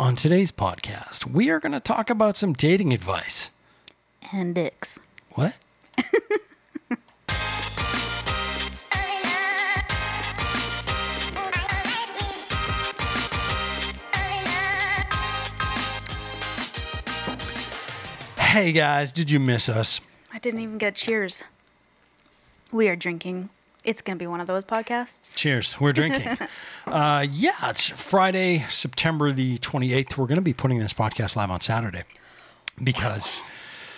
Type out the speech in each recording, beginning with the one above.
On today's podcast, we are going to talk about some dating advice. And dicks. What? Hey guys, did you miss us? I didn't even get a cheers. We are drinking. It's going to be one of those podcasts. Cheers. We're drinking. uh, yeah, it's Friday, September the 28th. We're going to be putting this podcast live on Saturday because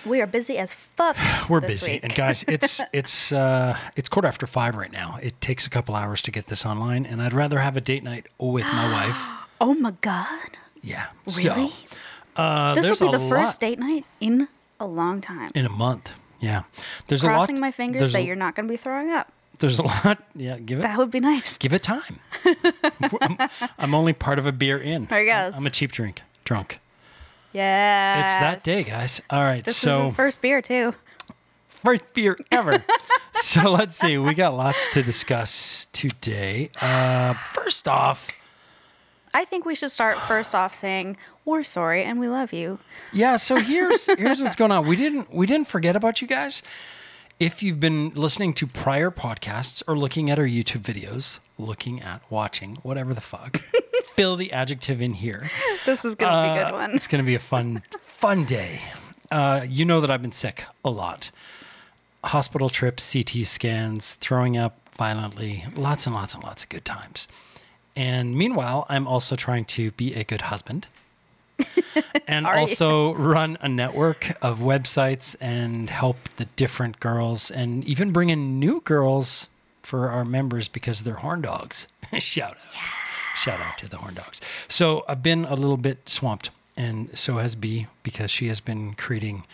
We are busy as fuck. we're busy. And guys, it's it's uh, it's quarter after five right now. It takes a couple hours to get this online, and I'd rather have a date night with my wife. oh my God. Yeah. Really? So, uh, this will be the first date night in a long time. in a month. Yeah. There's Crossing a lot. my fingers that a, you're not going to be throwing up. There's a lot. Yeah. Give it. That would be nice. Give it time. I'm, I'm only part of a beer in. There he goes. I'm a cheap drink drunk. Yeah. It's that day, guys. All right. This so is his first beer, too. first beer ever. so let's see. We got lots to discuss today. Uh, first off, I think we should start first off saying, we're sorry and we love you. yeah. So here's here's what's going on. We didn't we didn't forget about you guys. If you've been listening to prior podcasts or looking at our YouTube videos, looking at watching whatever the fuck, fill the adjective in here. This is going to be a good one. It's going to be a fun, fun day. Uh, you know that I've been sick a lot. Hospital trips, CT scans, throwing up violently, lots and lots and lots of good times. And meanwhile, I'm also trying to be a good husband and Are you? also run a network of websites and help the different girls and even bring in new girls for our members because they're horn dogs. Shout out. Shout out to the horn dogs. So I've been a little bit swamped, and so has B because she has been creating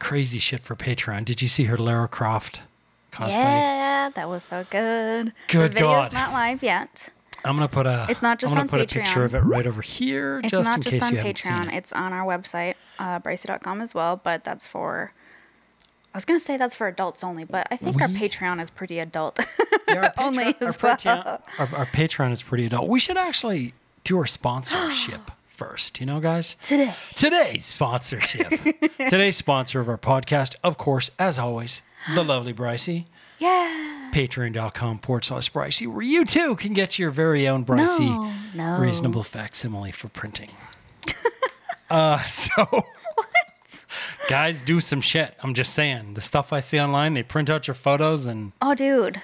crazy shit for Patreon. Did you see her Lara Croft cosplay? Yeah, that was so good. Good the video's God. not live yet. I'm gonna put a. It's not just I'm gonna on put a picture of it right over here, It's just not in just case on you haven't seen Patreon. it. It's on our website, uh, bryci.com as well, but that's for. I was to say that's for adults only, but I think our Patreon is pretty adult. Yeah, our only Patreon- as our well. Patreon, our, our Patreon is pretty adult. We should actually do our sponsorship first, you know, guys? Today. Today's sponsorship. Today's sponsor of our podcast, of course, as always, the lovely Bryci. Yeah. Patreon.com forward slash Bryci, where you too can get your very own Bryci No, no. reasonable facsimile for printing. uh, so, guys, do some shit. I'm just saying. The stuff I see online, they print out your photos and Oh, dude.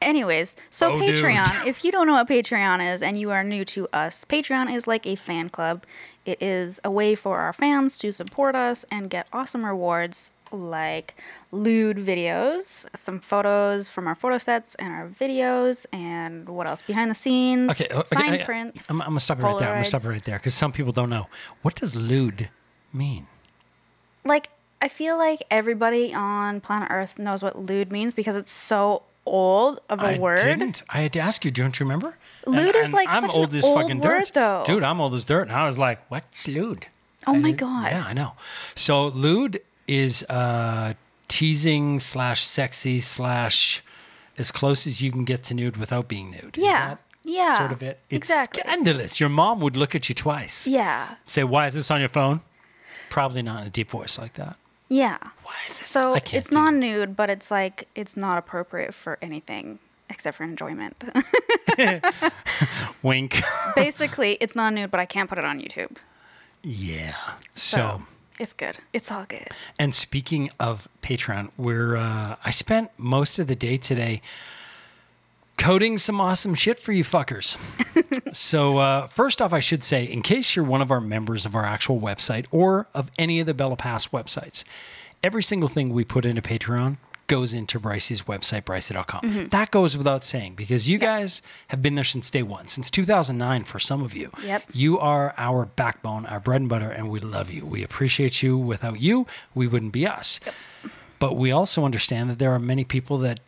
Anyways, so Oh, dude. Patreon, if you don't know what Patreon is and you are new to us, Patreon is like a fan club. It is a way for our fans to support us and get awesome rewards like lewd videos, some photos from our photo sets and our videos, and what else? Behind the scenes, Okay, uh, okay, sign I- prints. I'm, I'm gonna stop it right there. I'm gonna stop it right there because some people don't know. What does lewd mean? like I feel like everybody on planet Earth knows what lewd means because it's so old of a I word. I didn't. I had to ask you. Don't you remember? Lewd is like I'm such an old as old fucking word, dirt, though. Dude, I'm old as dirt, and I was like, "What's lewd?" Oh I my God. Yeah, I know. So lewd is uh, teasing slash sexy slash as close as you can get to nude without being nude. Is Yeah. that Yeah, Sort of it. It's exactly. scandalous. Your mom would look at you twice. Yeah. Say, "Why is this on your phone?" Probably not in a deep voice like that. Yeah. Why is this? So it's non nude, but it's like it's not appropriate for anything except for enjoyment. Wink. Basically, it's non nude, but I can't put it on YouTube. yeah. So, so it's good. It's all good. And speaking of Patreon, we're uh, I spent most of the day today coding some awesome shit for you fuckers. so uh, first off, I should say, in case you're one of our members of our actual website or of any of the Bella Pass websites, every single thing we put into Patreon goes into Bryce's website, bryci.com. Mm-hmm. That goes without saying because you guys have been there since day one, since 2009 for some of you. Yep. You are our backbone, our bread and butter, and we love you. We appreciate you. Without you, we wouldn't be us. But we also understand that there are many people that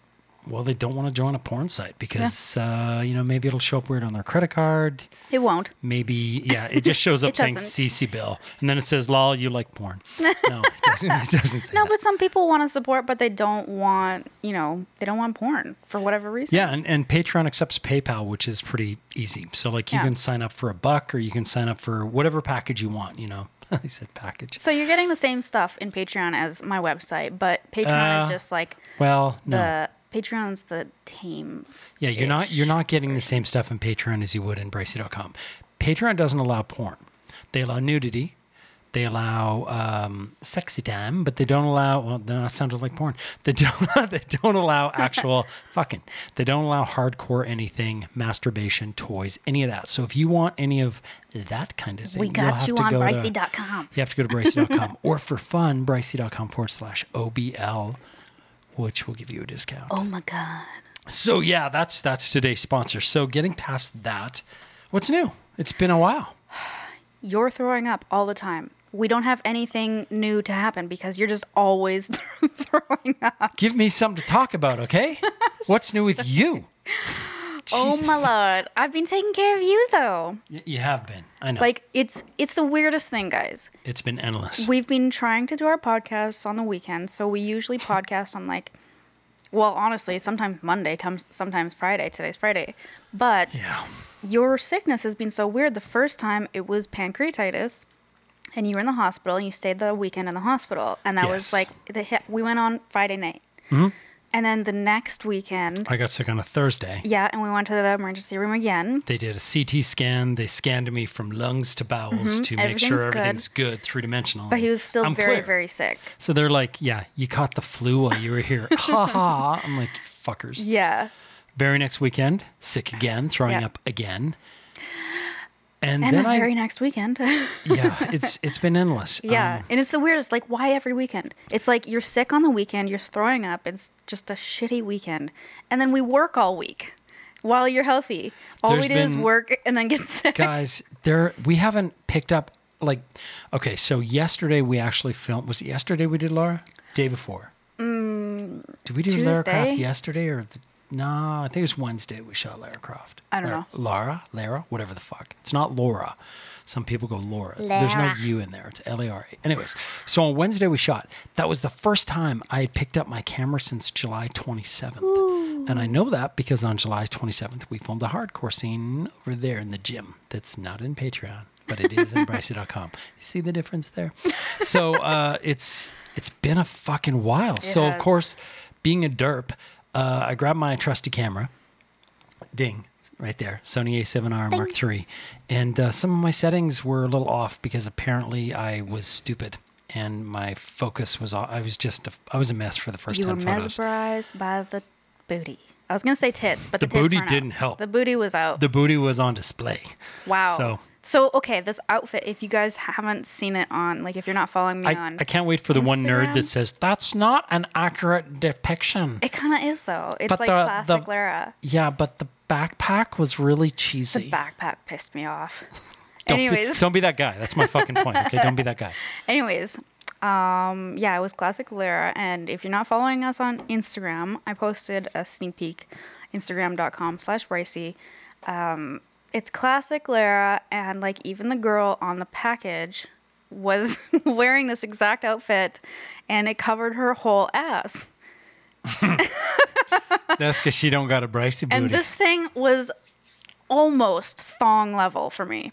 well, they don't want to join a porn site because uh, you know maybe it'll show up weird on their credit card. It won't. Maybe yeah, it just shows up saying doesn't. CCBill, and then it says "lol, you like porn." No, it doesn't, it doesn't say No, that. but some people want to support, but they don't want, you know, they don't want porn for whatever reason. Yeah, and, and Patreon accepts PayPal, which is pretty easy. So like you Yeah. can sign up for a buck or you can sign up for whatever package you want, you know. I said package. So you're getting the same stuff in Patreon as my website, but Patreon is Uh, just like Well, no. the Patreon's the tame. yeah, you're not you're not getting the same stuff in Patreon as you would in Bryci.com. Patreon doesn't allow porn. They allow nudity. They allow um, sexy time, but they don't allow. Well, that sounded like porn. They don't. they don't allow actual fucking. They don't allow hardcore anything, masturbation, toys, any of that. So if you want any of that kind of thing, We you'll got have you to on go Bryci.com. You have to go to Bryci.com or for fun, Bryci.com forward slash OBL, which will give you a discount. Oh my god. So yeah, that's that's today's sponsor. So getting past that, what's new? It's been a while. You're throwing up all the time. We don't have anything new to happen because you're just always throwing up. Give me something to talk about, okay? what's new with you? Oh my Jesus. lord. I've been taking care of you though. Y- You have been. I know. Like it's it's the weirdest thing, guys. it's been endless. We've been trying to do our podcasts on the weekend, so we usually podcast on like well, honestly, sometimes Monday, sometimes Friday. Today's Friday. But yeah. your sickness has been so weird. The first time it was pancreatitis, and you were in the hospital, and you stayed the weekend in the hospital, and that Yes. was like the hit. We went on Friday night, mm-hmm. And then the next weekend, I got sick on a Thursday. yeah, and we went to the emergency room again. They did a CT scan. They scanned me from lungs to bowels to make sure Mm-hmm. Everything's good. everything's good, three dimensional. But he was still very, very sick. So they're like, yeah, you caught the flu while you were here. ha ha. I'm like, fuckers. Yeah. Very next weekend, sick again, throwing Yeah. up again. And, And then the I, very next weekend. yeah, it's it's been endless. yeah. Um, and it's the weirdest. Like, why every weekend? It's like you're sick on the weekend, you're throwing up. It's just a shitty weekend. And then we work all week while you're healthy. All we do is work and then get sick. guys, there we haven't picked up like okay, so yesterday we actually filmed was it yesterday we did Laura? Day before. Mm, did we do Lara Croft Tuesday? yesterday or the, no, I think it was Wednesday we shot Lara Croft. I don't know. Lara, Lara, whatever the fuck. It's not Laura. Some people go Laura. There's no Lara. U in there. It's L A R A. Anyways, so on Wednesday we shot. That was the first time I had picked up my camera since July 27th. And I know that because on July 27th we filmed a hardcore scene over there in the gym. That's not in Patreon, but it is in. You see the difference there? So uh, it's it's been a fucking while. so of course, being a derp, uh, I grabbed my trusty camera ding right there sony a7r mark iii and uh, some of my settings were a little off because apparently i was stupid and my focus was off. i was just a, i was a mess for the first you were 10 photos mesmerized by the booty. I was gonna say tits, but the, The booty weren't out. didn't help. The booty was out. the booty was on display wow. so So okay, this outfit. If you guys haven't seen it on, like, if you're not following me I, on, I can't wait for the one nerd that says that's not an accurate depiction it kind of is though. It's But like the- classic the- Lara. yeah but the backpack was really cheesy. The backpack pissed me off. don't be, anyways, don't be that guy that's my fucking point okay don't be that guy anyways, um, yeah, it was classic Lara. And if you're not following us on Instagram, I posted a sneak peek, Instagram.com slash Bryci. Um, it's classic Lara, and like even the girl on the package was wearing this exact outfit, and it covered her whole ass. that's because she don't got a bryci booty And this thing was almost thong level for me.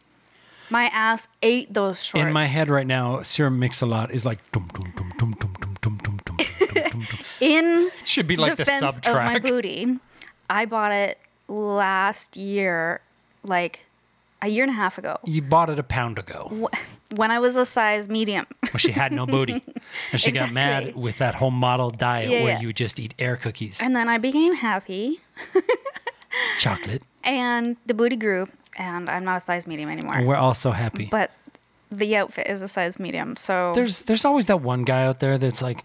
My ass ate those shorts. In my head right now, Sir Mix a Lot is like dum dum dum dum dum dum dum dum dum. In It should be like the defense sub of my booty, I bought it last year, like a year and a half ago, You bought it a pound ago. when I was a size medium. Well, she had no booty, and she got mad with that whole model diet Yeah, where yeah. you just eat air cookies, And then I became happy, chocolate. and the booty grew, and I'm not a size medium anymore. And we're all so happy. But the outfit is a size medium, so there's there's always that one guy out there that's like,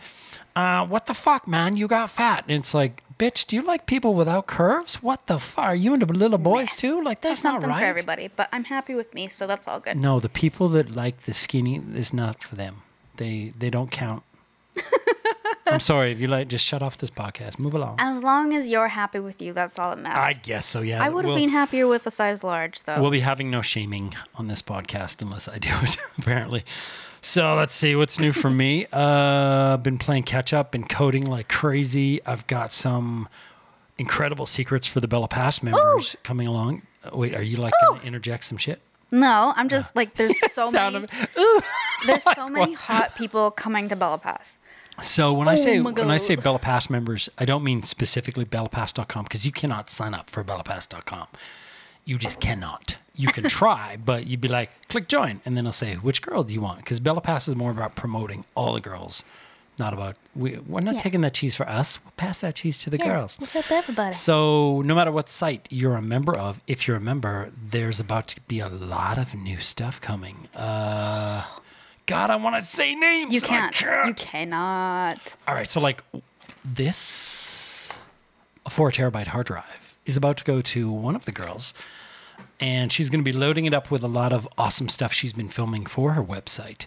uh, "What the fuck, man? You got fat." And it's like, "Bitch, do you like people without curves? What the fuck? Are you into little boys too? Like that's there's not something right." for everybody. But I'm happy with me, so that's all good. No, the people that like the skinny is not for them. They they don't count. I'm sorry if you like. Just shut off this podcast. Move along. As long as you're happy with you, that's all that matters. I guess so. Yeah. I would have We'll- been happier with a size large, though. We'll be having no shaming on this podcast unless I do it, apparently. So let's see what's new for me. Uh, been playing catch up, been coding like crazy. I've got some incredible secrets for the Bella Pass members coming along. Uh, wait, are you like going to interject some shit? no, I'm just like there's so Sound many. of- There's so many hot people coming to Bella Pass. So when I Oh say when I say. Bella Pass members, I don't mean specifically bellapass.com because you cannot sign up for bellapass.com. You just cannot. You can try, but you'd be like, click join, and then it'll say, which girl do you want? Because Bella Pass is more about promoting all the girls, not about we. We're not Yeah. taking that cheese for us. We'll pass that cheese to the girls. What's up, everybody? So no matter what site you're a member of, if you're a member, there's about to be a lot of new stuff coming. Uh, God, I want to say names. You can't. can't. You cannot. All right, so like this, a four terabyte hard drive is about to go to one of the girls, and she's going to be loading it up with a lot of awesome stuff she's been filming for her website,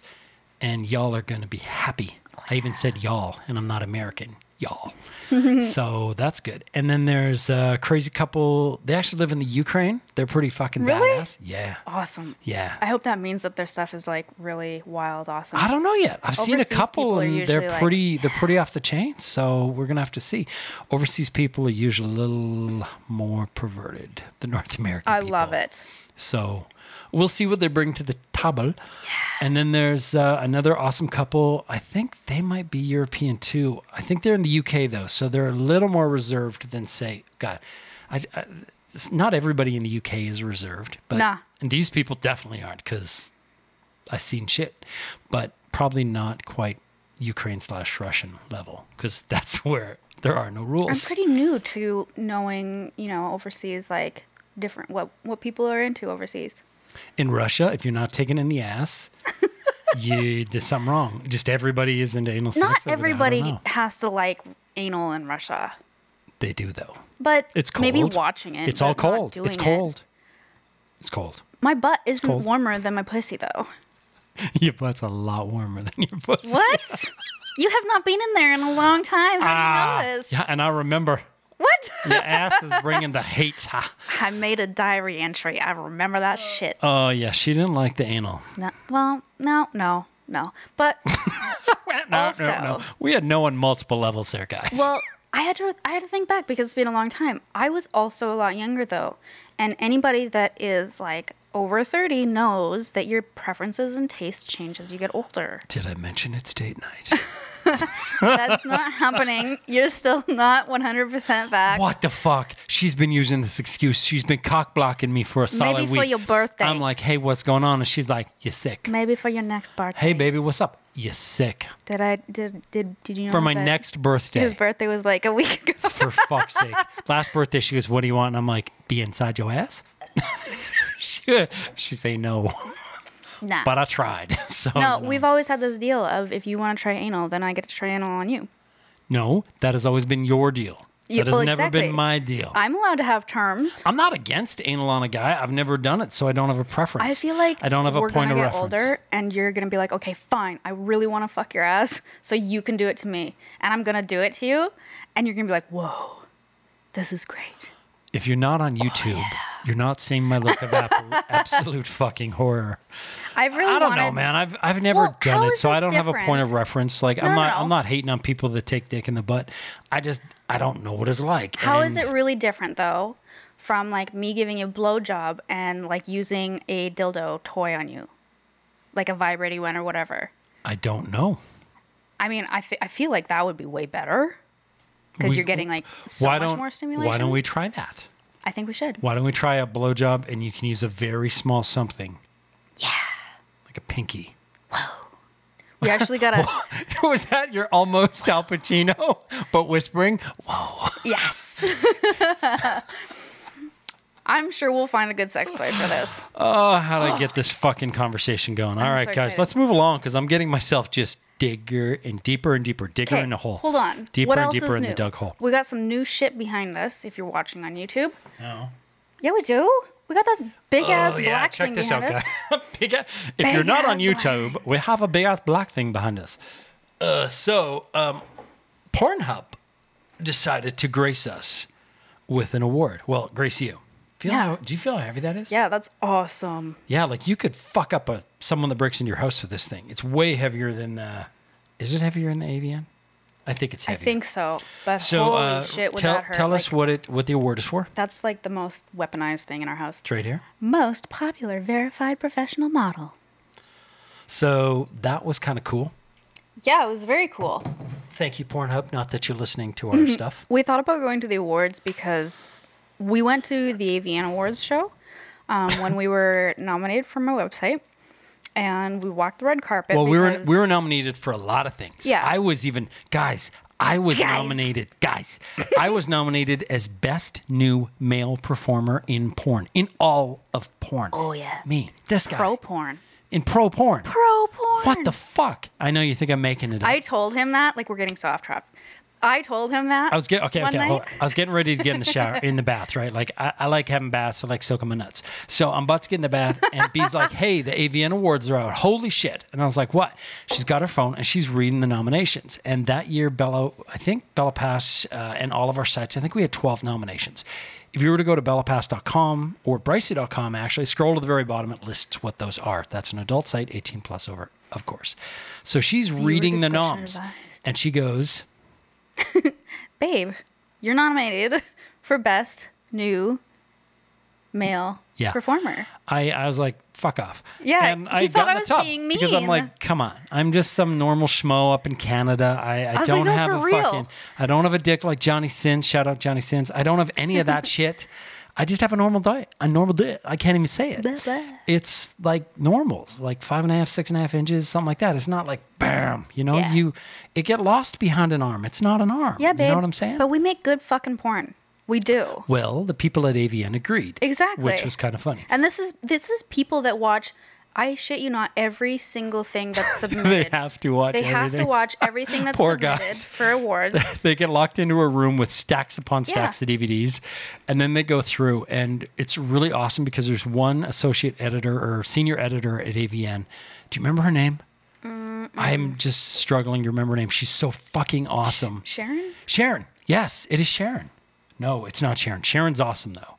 and y'all are going to be happy. I even said y'all, and I'm not American. Y'all. so that's good. And then there's a crazy couple. They actually live in the Ukraine. They're pretty fucking Really? badass. Yeah. Awesome. Yeah. I hope that means that their stuff is like really wild, awesome. I don't know yet. I've seen a couple, and they're like, pretty. They're pretty off the chain. So we're gonna have to see. Overseas people are usually a little more perverted than North American. I love it. So we'll see what they bring to the table. And then there's uh, another awesome couple. I think they might be European too. I think they're in the UK though, so they're a little more reserved than say. God, I, I, not everybody in the UK is reserved, but Nah. and these people definitely aren't because I've seen shit, but probably not quite Ukraine slash Russian level because that's where there are no rules. I'm pretty new to knowing, you know, overseas like different what what people are into overseas. In Russia, if you're not taken in the ass, you there's something wrong. Just everybody is into anal sex. Not over there. I don't everybody know. has to like anal in Russia, They do though. but It's cold. maybe watching it. It's all but not cold. doing It's it. cold. It's cold. My butt isn't cold. warmer than my pussy though. Your butt's a lot warmer than your pussy. What? you have not been in there in a long time. How Ah, do you know this? yeah, and I remember What? your ass is bringing the hate. I made a diary entry. I remember that shit. Oh yeah, she didn't like the anal. No, well, no, no, no. But No, no, no. Also- We had no on multiple levels there, guys. well, I had to I had to think back because it's been a long time. I was also a lot younger though, and anybody that is like over thirty knows that your preferences and tastes change as you get older. Did I mention it's date night? That's not happening. You're still not one hundred percent back. What the fuck? She's been using this excuse. She's been cock blocking me for a solid week. Maybe week. for your birthday. I'm like, hey, what's going on? And she's like, you're sick. Maybe for your next birthday. Hey, baby, what's up? You're sick. Did I did did did you know For my that next birthday. His birthday was like a week ago. for fuck's sake. Last birthday, she goes, what do you want? And I'm like, be inside your ass? she, she say no. Nah. But I tried. So no, know. we've always had this deal of if you want to try anal, then I get to try anal on you. No, that has always been your deal. Yeah, That has well, never exactly. been my deal. I'm allowed to have terms. I'm not against anal on a guy. I've never done it, so I don't have a preference. I feel like I don't have a we're point gonna of get reference. older, and you're gonna be like, okay, fine, I really want to fuck your ass, so you can do it to me, and I'm gonna do it to you, and you're gonna be like, whoa, this is great. If you're not on oh, YouTube, you're not seeing my look of absolute fucking horror. I've really I don't know, man. I've I've never Well, done it, so I don't have a point of reference. Like No, I'm not no. I'm not hating on people that take dick in the butt. I just I don't know what it's like. How is And it really different though, from like me giving you a blowjob and like using a dildo toy on you, like a vibrating one or whatever? I don't know. I mean, I—I feel like that would be way better because you're getting like so why much don't more stimulation. Why don't we try that? I think we should. Why don't we try a blowjob and you can use a very small something? Yeah. Like a pinky. Whoa. We actually got a Was that your almost Al Pacino, but whispering? Whoa. yes. I'm sure we'll find a good sex toy for this. Oh, how do I get this fucking conversation going? All I'm right, so guys, excited. let's move along because I'm getting myself just digger and deeper and deeper, digger Okay, in the hole. hold on. Deeper what and else deeper is in new? the dug hole. We got some new shit behind us. If you're watching on YouTube, No. yeah, we do. We got this big ass Oh black yeah, check thing this behind out, us. guys. big ass, if you're Big not on ass black. YouTube, we have a big ass black thing behind us. Uh, so um, Pornhub decided to grace us with an award. Well, grace you. Feel Yeah. how, do you feel how heavy that is? Yeah, that's awesome. Yeah, like you could fuck up a someone that breaks into your house with this thing. It's way heavier than. the. is it heavier than the AVN? I think it's heavy. I think so. But so. holy uh, shit, would tell that hurt? tell us what it what the award is for. That's like the most weaponized thing in our house. It's right here. Most popular verified professional model. So that was kind of cool. Yeah, it was very cool. Thank you, Pornhub. Not that you're listening to our stuff. We thought about going to the awards because we went to the AVN Awards show um, when we were nominated for my website, and we walked the red carpet. Well, we were because- we were nominated for a lot of things. Yeah. I was even guys. I was Guys. nominated, guys. I was nominated as best new male performer in porn, in all of porn. Oh, yeah. me, this guy, pro porn. in pro porn. Pro porn. What the fuck? I know you think I'm making it up. I told him that. Like we're getting so off track. I told him that. I was getting okay, okay. I was getting ready to get in the shower, in the bath, right? Like I, I like having baths. I like soaking my nuts. So I'm about to get in the bath, and B's like, "Hey, the AVN awards are out. Holy shit!" And I was like, "What?" She's got her phone and she's reading the nominations. And that year, Bella, I think Bella Pass uh, and all of our sites, I think we had 12 nominations. If you were to go to bellapass.com or bryci.com, actually scroll to the very bottom, it lists what those are. That's an adult site, 18 plus over, of course. So she's reading the noms, advised. and she goes. Babe, you're nominated for best new male Yeah. performer. I, I was like, fuck off. Yeah, and I thought got I was being because I'm like, come on, I'm just some normal schmo up in Canada. I, I, like, don't no, have a real. fucking, I don't have a dick like Johnny Sins. Shout out Johnny Sins. I don't have any of that shit. I just have a normal diet, a normal diet. I can't even say it. Blah, blah. It's like normal, like five and a half, six and a half inches, something like that. It's not like bam, you know, Yeah. you it get lost behind an arm. It's not an arm. Yeah, babe. You know what I'm saying? But we make good fucking porn. We do. well, the people at AVN agreed. Exactly. Which was kind of funny. And this is this is people that watch. I shit you not. Every single thing that's submitted. they have to watch They have to watch everything that's Poor submitted guys. for awards. they get locked into a room with stacks upon stacks Yeah. of DVDs, and then they go through, and it's really awesome because there's one associate editor or senior editor at AVN. Do you remember her name? I'm just struggling to remember her name. She's so fucking awesome. Sharon? Sharon. Yes, it is Sharon. No, it's not Sharon. Sharon's awesome though.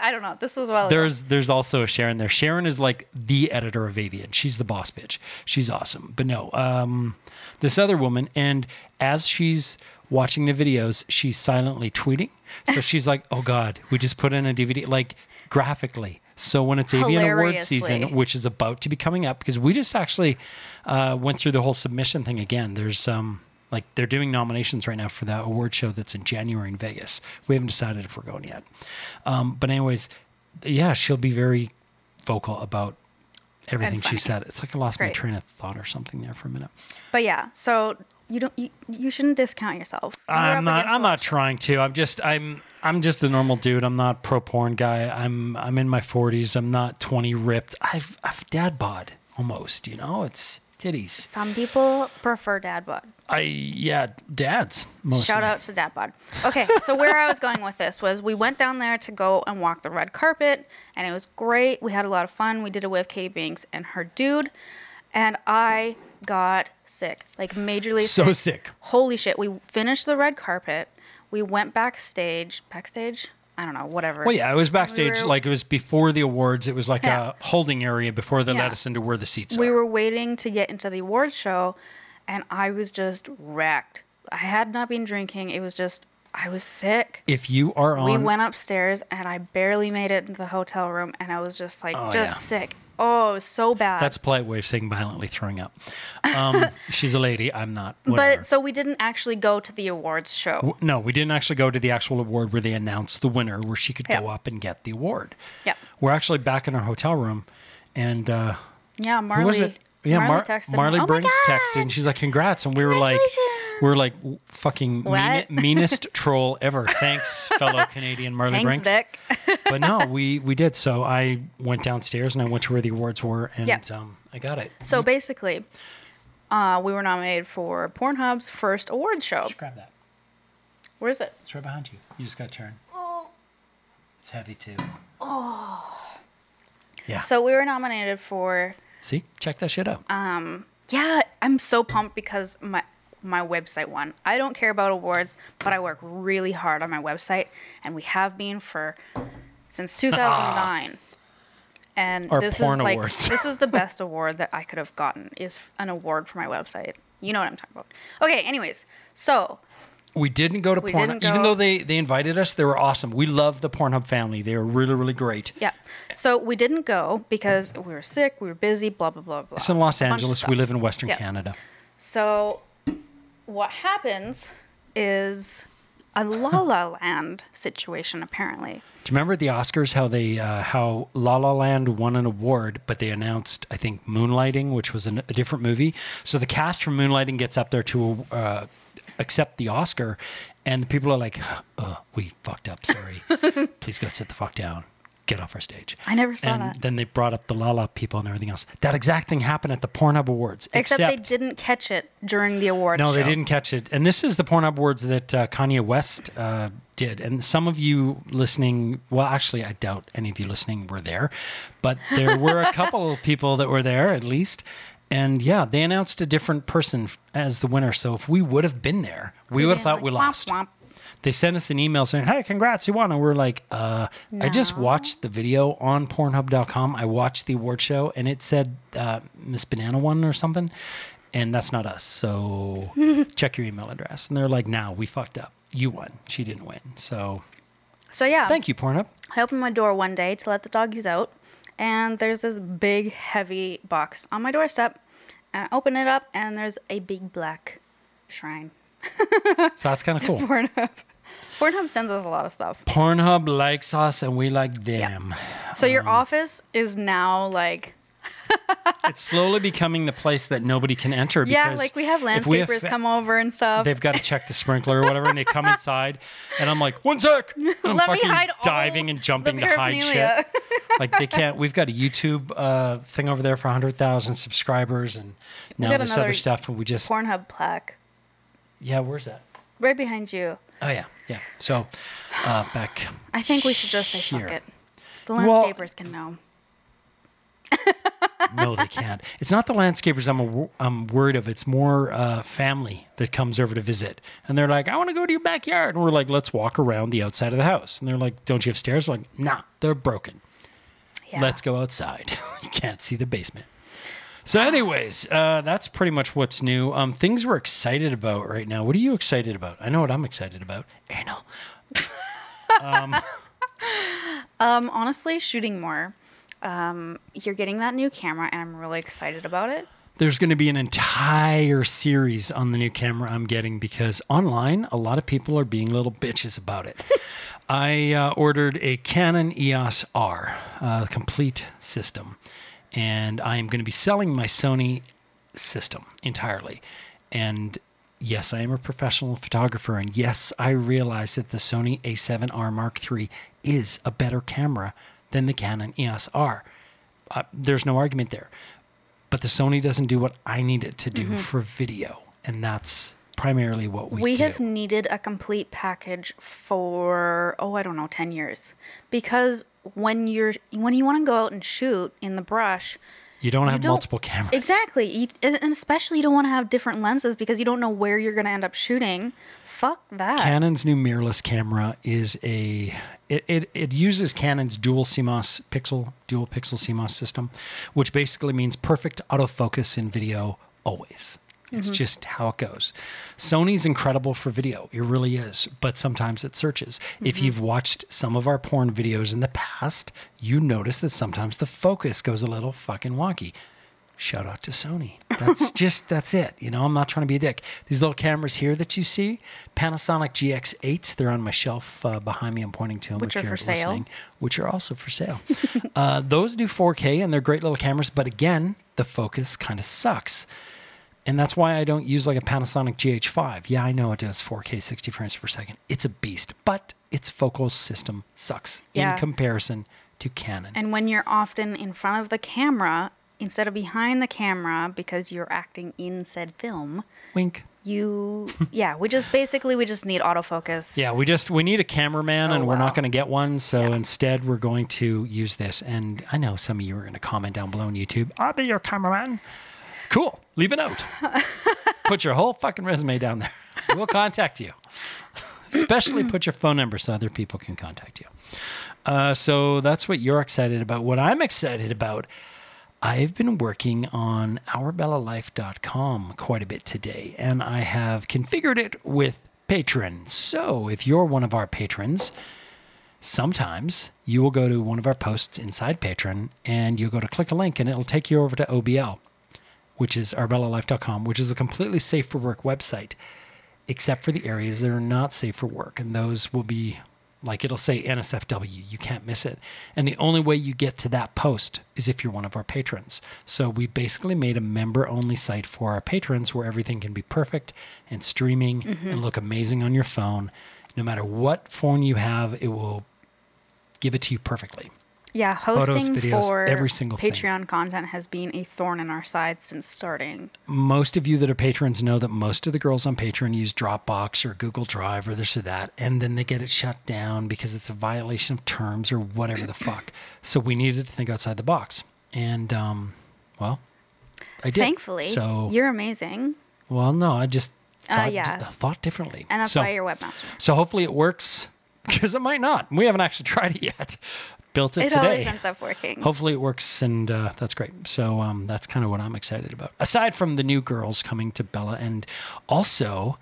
I don't know. This was well. while ago. There's there's also a Sharon there. Sharon is like the editor of AVN. She's the boss bitch. She's awesome. But no, um, this other woman, and as she's watching the videos, she's silently tweeting. So she's like, "Oh God, we just put in a DVD." Like graphically. So when it's AVN Award season, which is about to be coming up, because we just actually uh, went through the whole submission thing again. There's um like they're doing nominations right now for that award show that's in January in Vegas. We haven't decided if we're going yet. Um, but anyways, yeah, she'll be very vocal about everything she said. It's like I lost my train of thought or something there for a minute. But yeah, so you don't you, you shouldn't discount yourself. You're I'm not. I'm not trying to. I'm just. I'm. I'm just a normal dude. I'm not pro porn guy. I'm. I'm in my 40s. I'm not 20 ripped. I've. I've dad bod almost. You know, it's titties. Some people prefer dad bod. I. Yeah, dads. Mostly. Shout out to dad bod. Okay, so where I was going with this was we went down there to go and walk the red carpet, and it was great. We had a lot of fun. We did it with Katie Banks and her dude, and I got sick, like majorly So sick. sick. Holy shit! We finished the red carpet. We went backstage. Backstage? I don't know. Whatever. Well, yeah, it was backstage. were- like it was before the awards. It was like Yeah. a holding area before they Yeah. let us into where the seats were. we are. were waiting to get into the awards show and I was just wrecked. I had not been drinking. It was just I was sick. if you are on, We went upstairs and I barely made it into the hotel room and I was just like Oh, just yeah. sick. Oh, it was so bad. that's a polite way of saying violently throwing up. Um, she's a lady. I'm not. Whatever. but so we didn't actually go to the awards show. W- No, we didn't actually go to the actual award where they announced the winner, where she could go up and get the award. Yeah. We're actually back in our hotel room, and uh, Yeah, Marley. Who was it? Yeah, Marley Mar- texted Marley "Oh Brinx God!" texted, and she's like, "Congrats!" And we were like, Congratulations. "We were like fucking mean, meanest troll ever." Thanks, fellow Canadian Marley Thanks, Brinx. But no, we we did. So I went downstairs and I went to where the awards were, and Yep. um, I got it. So basically, uh, we were nominated for Pornhub's first awards show. Grab that. Where is it? It's right behind you. You just got to turn. Oh. It's heavy too. Oh. Yeah. So we were nominated for See, check that shit out. Um, yeah, I'm so pumped because my my website won. I don't care about awards, but I work really hard on my website, and we have been for since 2009. And Our this is like awards. this is the best award that I could have gotten is an award for my website. You know what I'm talking about. Okay, anyways, so We didn't go to We Pornhub, even though they they invited us. They were awesome. We love the Pornhub family. They were really really great. yeah, so we didn't go because we were sick, we were busy, blah blah blah blah. It's in Los Angeles. We live in Western Yeah. Canada. So, what happens is a La La Land situation, apparently. Do you remember the Oscars? How they uh, how La La Land won an award, but they announced I think Moonlighting, which was an, a different movie. So the cast from Moonlighting gets up there to uh, accept the Oscar, and people are like, uh, "We fucked up. Sorry. Please go sit the fuck down. Get off our stage." I never saw that. and that. then they brought up the La La people and everything else. That exact thing happened at the Pornhub Awards. Except, they didn't catch it during the awards. No, they didn't catch it. And this is the Pornhub Awards that uh, Kanye West uh, did. And some of you listening, well, actually, I doubt any of you listening were there, but there were a couple of people that were there at least. And yeah, they announced a different person as the winner. So if we would have been there, we would have thought we lost. womp. They sent us an email saying, "Hey, congrats, you won!" And we're like, "Uh, I just watched the video on Pornhub.com. I watched the award show, and it said uh, Miss Banana won or something, and that's not us. So check your email address." And they're like, "Now we fucked up. You won. She didn't win. So So yeah, thank you, Pornhub." I opened my door one day to let the doggies out, and there's this big, heavy box on my doorstep. And I open it up, and there's a big black shrine. So that's kind of cool. Pornhub. Pornhub sends us a lot of stuff. Pornhub likes us, and we like them. So your Um, office is now like It's slowly becoming the place that nobody can enter. yeah, because like we have if we landscapers come over and stuff. they've got to check the sprinkler or whatever, and they come inside, and I'm like, one sec, I'm Let me fucking hide all diving and jumping to hide shit. like they can't. We've got a YouTube uh, thing over there for hundred thousand subscribers, and now this other stuff, and we just Pornhub plaque yeah, where's that? right behind you. Oh yeah, yeah. So uh, back. I think we should just say fuck it. The Well- landscapers can know. No, they can't. It's not the landscapers I'm, a, I'm worried of. It's more uh, family that comes over to visit. And they're like, I want to go to your backyard. And we're like, let's walk around the outside of the house. And they're like, don't you have stairs? We're like, nah, they're broken. Yeah. Let's go outside. you can't see the basement. So, anyways, uh, that's pretty much what's new. Um, things we're excited about right now. What are you excited about? I know what I'm excited about. Anal. Um, honestly, shooting more. Um, you're getting that new camera, and I'm really excited about it. There's going to be an entire series on the new camera I'm getting because online, a lot of people are being little bitches about it. I uh, ordered a Canon EOS R, uh, complete system, and I am going to be selling my Sony system entirely. And yes, I am a professional photographer, and yes, I realize that the Sony A7R Mark III is a better camera than the Canon EOS R. Uh, there's no argument there but the Sony doesn't do what I need it to do for video, and that's primarily what we, Mm-hmm. We do. have needed a complete package for oh, I don't know, ten years, because when you're when you want to go out and shoot in the brush, you don't you have don't- multiple cameras. Exactly, you, and especially you don't want to have different lenses because you don't know where you're going to end up shooting. Fuck that. Canon's new mirrorless camera is a it, it, it uses Canon's dual CMOS pixel dual pixel CMOS system, which basically means perfect autofocus in video always. It's mm-hmm. just how it goes. Sony's incredible for video. It really is. But sometimes it searches. If mm-hmm. you've watched some of our porn videos in the past, you notice that sometimes the focus goes a little fucking wonky. Shout out to Sony. That's just that's it. You know, I'm not trying to be a dick. These little cameras here that you see, Panasonic GX8s, they're on my shelf uh, behind me. I'm pointing to them Which if are you're for sale. which are also for sale. uh, those do 4K and they're great little cameras, but again, the focus kind of sucks. And that's why I don't use like a Panasonic GH5. Yeah, I know it does 4K 60 frames per second. It's a beast, but its focal system sucks Yeah. in comparison to Canon. And when you're often in front of the camera instead of behind the camera because you're acting in said film, Wink. you yeah, we just basically we just need autofocus. Yeah, we just we need a cameraman, So and we're not going to get one. So Yeah. instead, we're going to use this. And I know some of you are going to comment down below on YouTube. I'll be your cameraman. Cool. Leave a note. put your whole fucking resume down there. We'll contact you. Especially put your phone number so other people can contact you. Uh, so that's what you're excited about. What I'm excited about, I've been working on ourbellalife.com quite a bit today, and I have configured it with patrons. So if you're one of our patrons, sometimes you will go to one of our posts inside Patreon and you'll go to click a link and it'll take you over to OBL, which is ourbellalife.com, which is a completely safe for work website, except for the areas that are not safe for work. And those will be like it'll say NSFW. You can't miss it. And the only way you get to that post is if you're one of our patrons. So we basically made a member only site for our patrons where everything can be perfect and streaming and mm-hmm. look amazing on your phone. No matter what phone you have, it will give it to you perfectly. Yeah, Photos, hosting videos, for every single thing. Patreon content has been a thorn in our side since starting. most of you that are patrons know that most of the girls on Patreon use Dropbox or Google Drive or this or that, and then they get it shut down because it's a violation of terms or whatever the fuck. So we needed to think outside the box, and um, well, I did. Thankfully, so you're amazing, well, no, I just Uh, thought, yeah. thought differently, and that's so, why you're webmaster. So hopefully it works because it might not. We haven't actually tried it yet. Built it, It today. always ends up working. Hopefully it works, and uh, that's great. So um, that's kind of what I'm excited about. Aside from the new girls coming to Bella, and also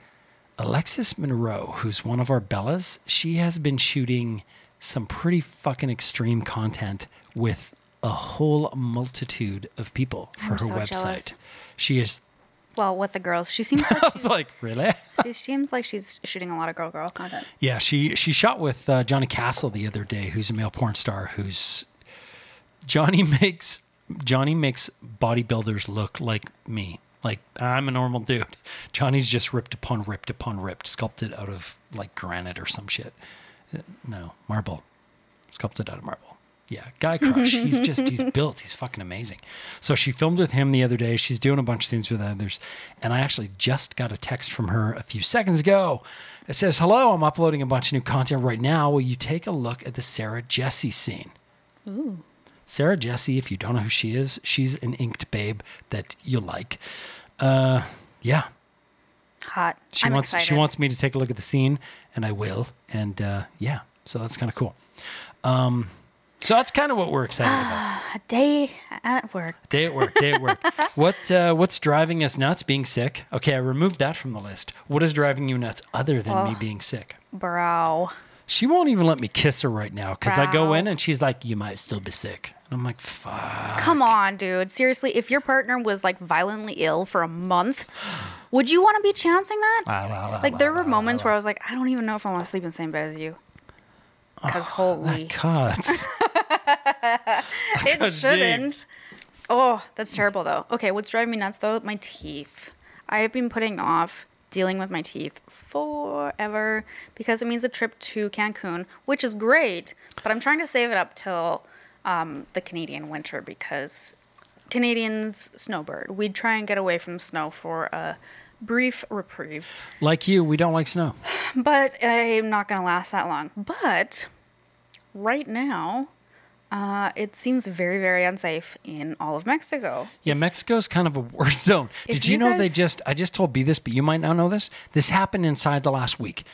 Alexis Monroe, who's one of our Bellas, she has been shooting some pretty fucking extreme content with a whole multitude of people for I'm her so website. jealous. She is. Well, with the girls, she seems like I was she's, like, really? she seems like she's shooting a lot of girl girl content. Yeah, she she shot with uh, Johnny Castle the other day, who's a male porn star. Who's Johnny makes Johnny makes bodybuilders look like me. Like I'm a normal dude. Johnny's just ripped upon ripped upon ripped, sculpted out of like granite or some shit. Uh, No, marble, sculpted out of marble. Yeah, guy crush. he's just he's built. He's fucking amazing. So she filmed with him the other day. She's doing a bunch of scenes with others, and I actually just got a text from her a few seconds ago. It says, "Hello, I'm uploading a bunch of new content right now. Will you take a look at the Sarah Jesse scene?" Ooh. Sarah Jesse, if you don't know who she is, she's an inked babe that you like. Uh, yeah, Hot. she I'm wants excited. she wants me to take a look at the scene, and I will. And uh, yeah, so that's kind of cool. Um, so that's kind of what we're excited about. a day at work. Day at work, day at work. what uh, what's driving us nuts? Being sick. Okay, I removed that from the list. What is driving you nuts other than me Oh. being sick? Bro. She won't even let me kiss her right now because I go in and she's like, "You might still be sick." And I'm like, "Fuck." Come on, dude. Seriously, if your partner was like violently ill for a month, would you want to be chancing that? Wow, wow, wow, Like there were moments where I was like, I don't even know if I want to sleep in the same bed as you. Because holy, That cuts. it shouldn't. Oh, that's terrible though. Okay, what's driving me nuts though? My teeth. I have been putting off dealing with my teeth forever because it means a trip to Cancun, which is great, but I'm trying to save it up till um, the Canadian winter because Canadians snowbird. We'd try and get away from snow for a brief reprieve. like you, we don't like snow. But I'm not going to last that long. But right now, uh, it seems very, very unsafe in all of Mexico. Yeah, Mexico's kind of a war zone. If Did you, you know they just? I just told B this, but you might not know this. This happened inside the last week.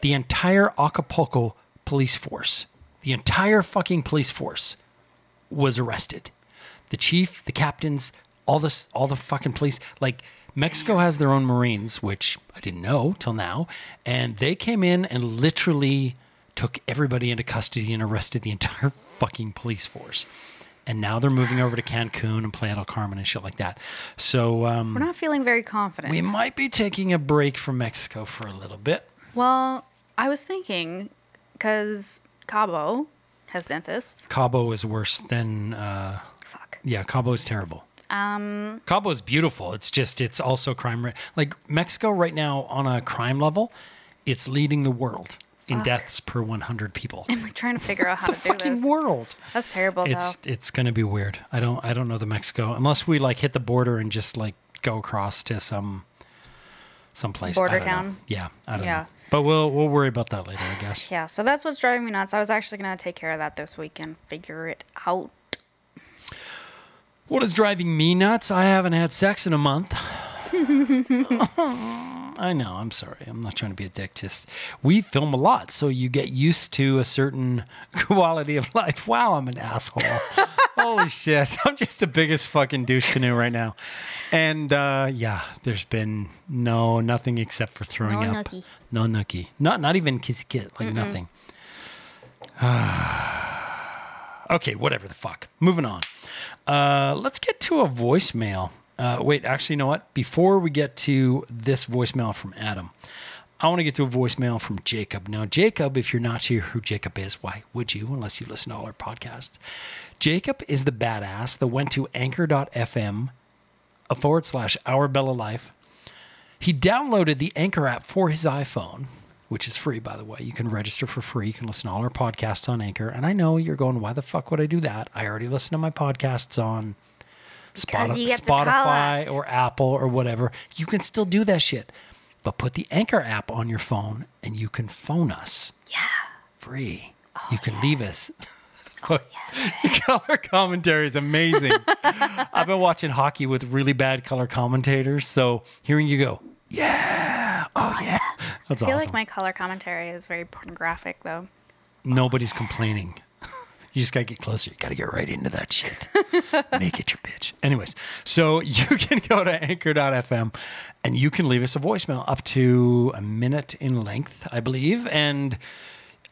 The entire Acapulco police force, the entire fucking police force, was arrested. The chief, the captains, all this, all the fucking police. Like Mexico has their own Marines, which I didn't know till now, and they came in and literally took everybody into custody and arrested the entire fucking police force. And now they're moving over to Cancun and Playa del Carmen and shit like that. So um, We're not feeling very confident. we might be taking a break from Mexico for a little bit. well, I was thinking because Cabo has dentists. Cabo is worse than, uh, Fuck. yeah, Cabo is terrible. Um, Cabo is beautiful. It's just, it's also crime. Ra- like Mexico right now on a crime level, it's leading the world in Fuck. deaths per 100 people. I'm like trying to figure out how the to do fucking this. world. That's terrible, It's though. it's gonna be weird. I don't I don't know the Mexico unless we like hit the border and just like go across to some some place. Border don't know. town? Yeah, I don't Yeah. know. But we'll we'll worry about that later, I guess. Yeah, so that's what's driving me nuts. I was actually gonna take care of that this week and figure it out. What is driving me nuts? I haven't had sex in a month. I know. I'm sorry. I'm not trying to be a dick. Just we film a lot, so you get used to a certain quality of life. Wow, I'm an asshole. Holy shit! I'm just the biggest fucking douche canoe right now. And uh, yeah, there's been no nothing except for throwing No up. nookie. No nookie. Not not even kissy kit. Like nothing. okay, whatever the fuck. Moving on. Uh, let's get to a voicemail. Uh, wait, actually, you know what? Before we get to this voicemail from Adam, I want to get to a voicemail from Jacob. Now, Jacob, if you're not sure who Jacob is, why would you, unless you listen to all our podcasts? Jacob is the badass that went to anchor.fm a forward slash Our Bella Life. He downloaded the Anchor app for his iPhone, which is free, by the way. You can register for free. You can listen to all our podcasts on Anchor. And I know you're going, why the fuck would I do that? I already listen to my podcasts on Because Spoti- you get to call Spotify or Apple or whatever. You can still do that shit. But put the Anchor app on your phone and you can phone us Yeah. free. Oh, you can leave us. Look, the color commentary is amazing. I've been watching hockey with really bad color commentators, so hearing you go, yeah, oh, oh yeah, that's I feel awesome. like my color commentary is very pornographic, though. Nobody's complaining. You just gotta get closer. You gotta get right into that shit. Make it your bitch. Anyways, so you can go to anchor.fm and you can leave us a voicemail up to a minute in length, I believe. And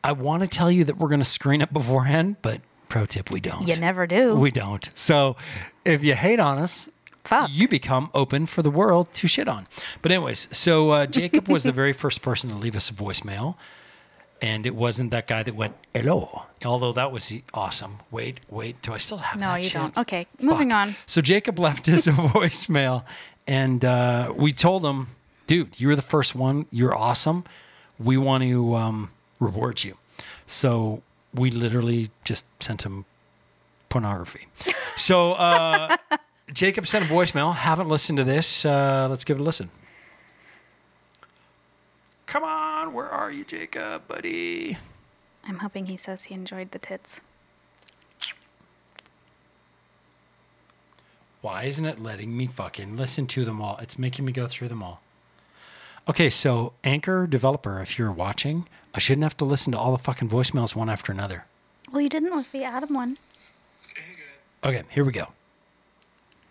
I want to tell you that we're gonna screen it beforehand, but pro tip, we don't. You never do. We don't. So if you hate on us, Fuck. you become open for the world to shit on. But anyways, so uh, Jacob was the very first person to leave us a voicemail, and it wasn't that guy that went hello. Although that was awesome. Wait, wait. Do I still have No, you shit? don't. Okay, moving Fuck. on. So Jacob left us a voicemail, and uh, we told him, "Dude, you were the first one. You're awesome. We want to um, reward you." So we literally just sent him pornography. So uh, Jacob sent a voicemail. Haven't listened to this. Uh, let's give it a listen. Come on, where are you, Jacob, buddy? I'm hoping he says he enjoyed the tits. Why isn't it letting me fucking listen to them all? It's making me go through them all. Okay, so Anchor developer, if you're watching, I shouldn't have to listen to all the fucking voicemails one after another. Well, you didn't with the Adam one. Okay, here we go.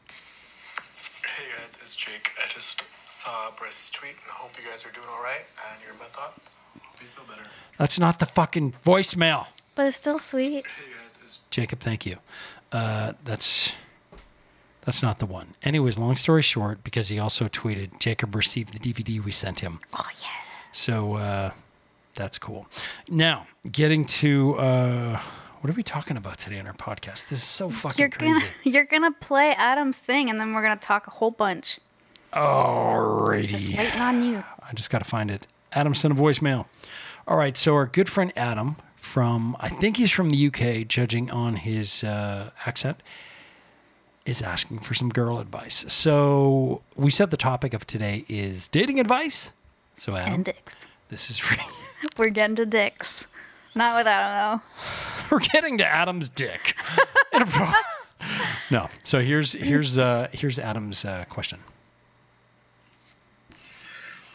Hey guys, it's Jake. I just saw Bryce's tweet and hope you guys are doing alright and your my thoughts. Hope you feel better. That's not the fucking voicemail. But it's still sweet. Hey guys, it's Jacob, thank you. Uh, that's that's not the one. Anyways, long story short, because he also tweeted, Jacob received the DVD we sent him. Oh yeah. So uh, that's cool. Now, getting to uh, what are we talking about today on our podcast? This is so fucking You're crazy. gonna you're gonna play Adam's thing, and then we're gonna talk a whole bunch. Alrighty. Just waiting on you. I just got to find it. Adam sent a voicemail. All right, so our good friend Adam from, I think he's from the UK, judging on his uh, accent, is asking for some girl advice. So we said the topic of today is dating advice. So Adam, And dicks. this is for We're getting to dicks. Not with Adam though. we're getting to Adam's dick. In a pro- no, so here's here's uh, here's Adam's uh, question.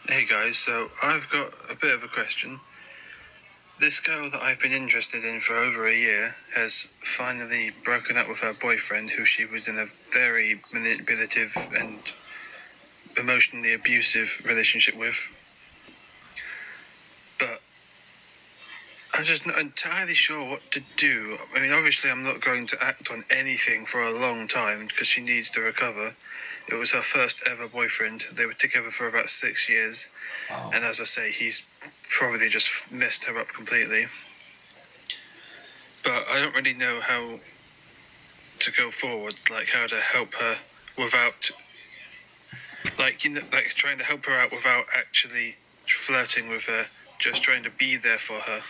Hey guys, so I've got a bit of a question. This girl that I've been interested in for over a year has finally broken up with her boyfriend, who she was in a very manipulative and emotionally abusive relationship with. But I'm just not entirely sure what to do. I mean, obviously, I'm not going to act on anything for a long time because she needs to recover. It was her first ever boyfriend. They were together for about six years. And as I say, he's probably just messed her up completely. But I don't really know how to go forward, like how to help her without, like, you know, like trying to help her out without actually flirting with her, just trying to be there for her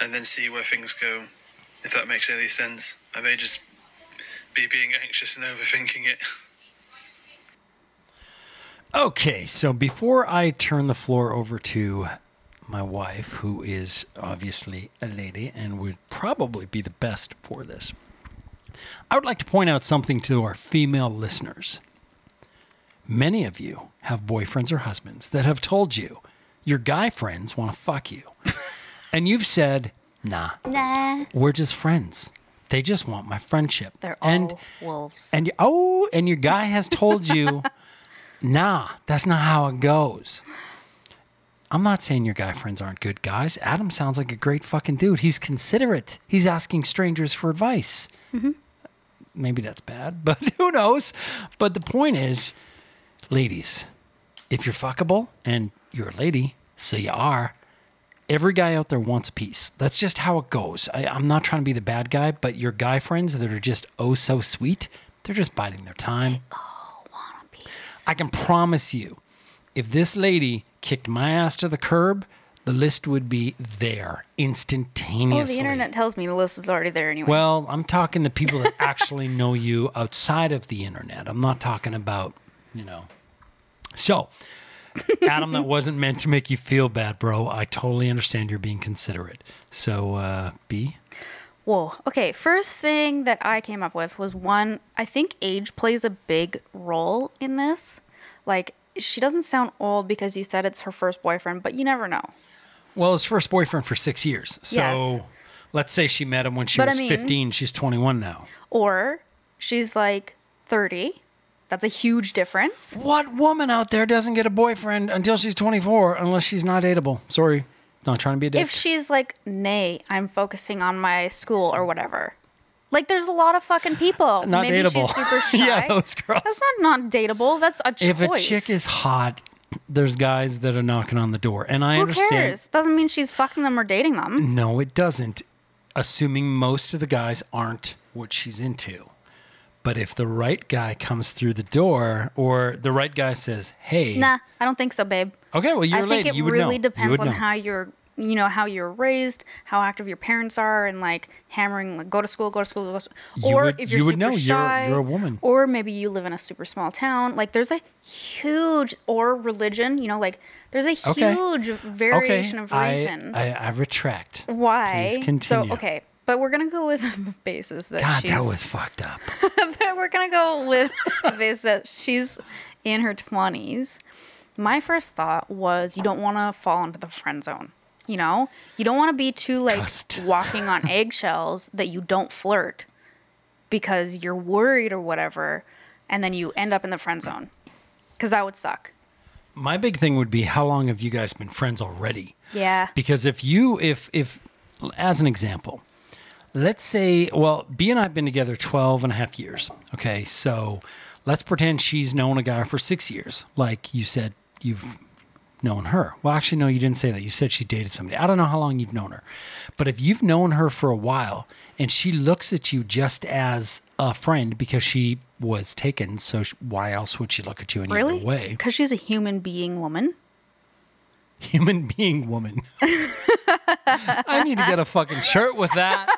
and then see where things go, if that makes any sense. I may just be being anxious and overthinking it. Okay, so before I turn the floor over to my wife, who is obviously a lady and would probably be the best for this, I would like to point out something to our female listeners. many of you have boyfriends or husbands that have told you your guy friends want to fuck you. and you've said, nah, Nah. we're just friends. They just want my friendship. They're all and wolves. and you, oh, and your guy has told you, nah, that's not how it goes. I'm not saying your guy friends aren't good guys. Adam sounds like a great fucking dude. He's considerate. He's asking strangers for advice. Mm-hmm. Maybe that's bad, but who knows? But the point is, ladies, if you're fuckable and you're a lady, so you are, every guy out there wants a piece. That's just how it goes. I, I'm not trying to be the bad guy, but your guy friends that are just oh so sweet, they're just biding their time. Oh, I can promise you, if this lady kicked my ass to the curb, the list would be there instantaneously. Well, the internet tells me the list is already there anyway. Well, I'm talking the people that actually know you outside of the internet. I'm not talking about, you know. So, Adam, that wasn't meant to make you feel bad, bro. I totally understand you're being considerate. So, uh, B, Whoa. Okay. First thing that I came up with was one. I think age plays a big role in this. Like, she doesn't sound old because you said it's her first boyfriend, but you never know. well, his first boyfriend for six years. So, Yes. let's say she met him when she But I was mean- 15. She's 21 now. Or she's like 30. That's a huge difference. What woman out there doesn't get a boyfriend until she's 24 unless she's not dateable? Sorry. Not trying to be a dick. If she's like, nay, I'm focusing on my school or whatever. Like, there's a lot of fucking people. Not Maybe dateable. she's super shy. Yeah, those girls. That's not not dateable. That's a choice. if a chick is hot, there's guys that are knocking on the door. And I who understand. cares? Doesn't mean she's fucking them or dating them. No, it doesn't. Assuming most of the guys aren't what she's into. But if the right guy comes through the door or the right guy says, hey, Nah, I don't think so, babe. okay, well, you're I a think it you would know. really You depends on know. how you're, you know, how you're raised, how active your parents are, and like hammering, like go to school, go to school, go to school. You or would- if you're you would super know. You're- shy, you're a woman. Or maybe you live in a super small town. Like there's a huge, or religion. You know, like there's a Okay. huge variation of I, reason. I, I retract. why? Please continue. So okay, but we're gonna go with the basis that God, she's. that was fucked up. but we're gonna go with the basis that she's in her twenties. My first thought was you don't want to fall into the friend zone. You know, you don't want to be too like Trust. walking on eggshells that you don't flirt because you're worried or whatever, and then you end up in the friend zone. Because that would suck. My big thing would be how long have you guys been friends already? Yeah. Because if you, if, if, as an example, let's say, well, B and I have been together 12 and a half years. Okay. So let's pretend she's known a guy for six years. Like you said, you've known her. Well, actually, no, you didn't say that. You said she dated somebody. I don't know how long you've known her. But if you've known her for a while and she looks at you just as a friend because she was taken, so why else would she look at you any Really? other way? Because she's a human being woman. human being woman. I need to get a fucking shirt with that.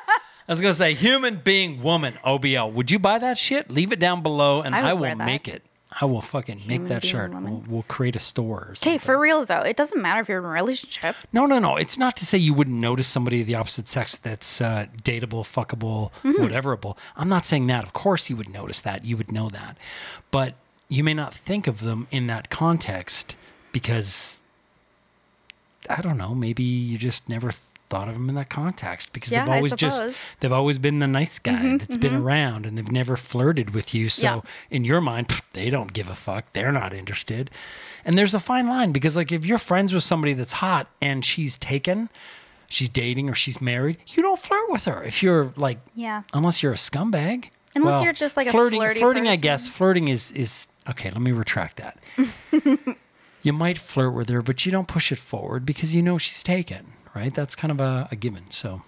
I was gonna say human being woman OBL. Would you buy that shit? Leave it down below, and I I, will make it. I will fucking make Human that shirt. We'll, we'll create a store. Or Okay, for real though, it doesn't matter if you're in a relationship. No, no, no. It's not to say you wouldn't notice somebody of the opposite sex that's uh, dateable, fuckable, Mm-hmm. whateverable. I'm not saying that. Of course, you would notice that. You would know that, but you may not think of them in that context because I don't know. Maybe you just never thought of them in that context because Yeah, they've always just they've always been the nice guy mm-hmm, that's been mm-hmm. around and they've never flirted with you. So Yeah. in your mind, pff, they don't give a fuck. They're not interested. And there's a fine line because like if you're friends with somebody that's hot and she's taken, she's dating or she's married, you don't flirt with her. If you're like Yeah. unless you're a scumbag. Unless Well, you're just, like, a flirting. flirty flirting, I guess. Flirting is is okay. Let me retract that. you might flirt with her, but you don't push it forward because you know she's taken. Right? That's kind of a, a given. So,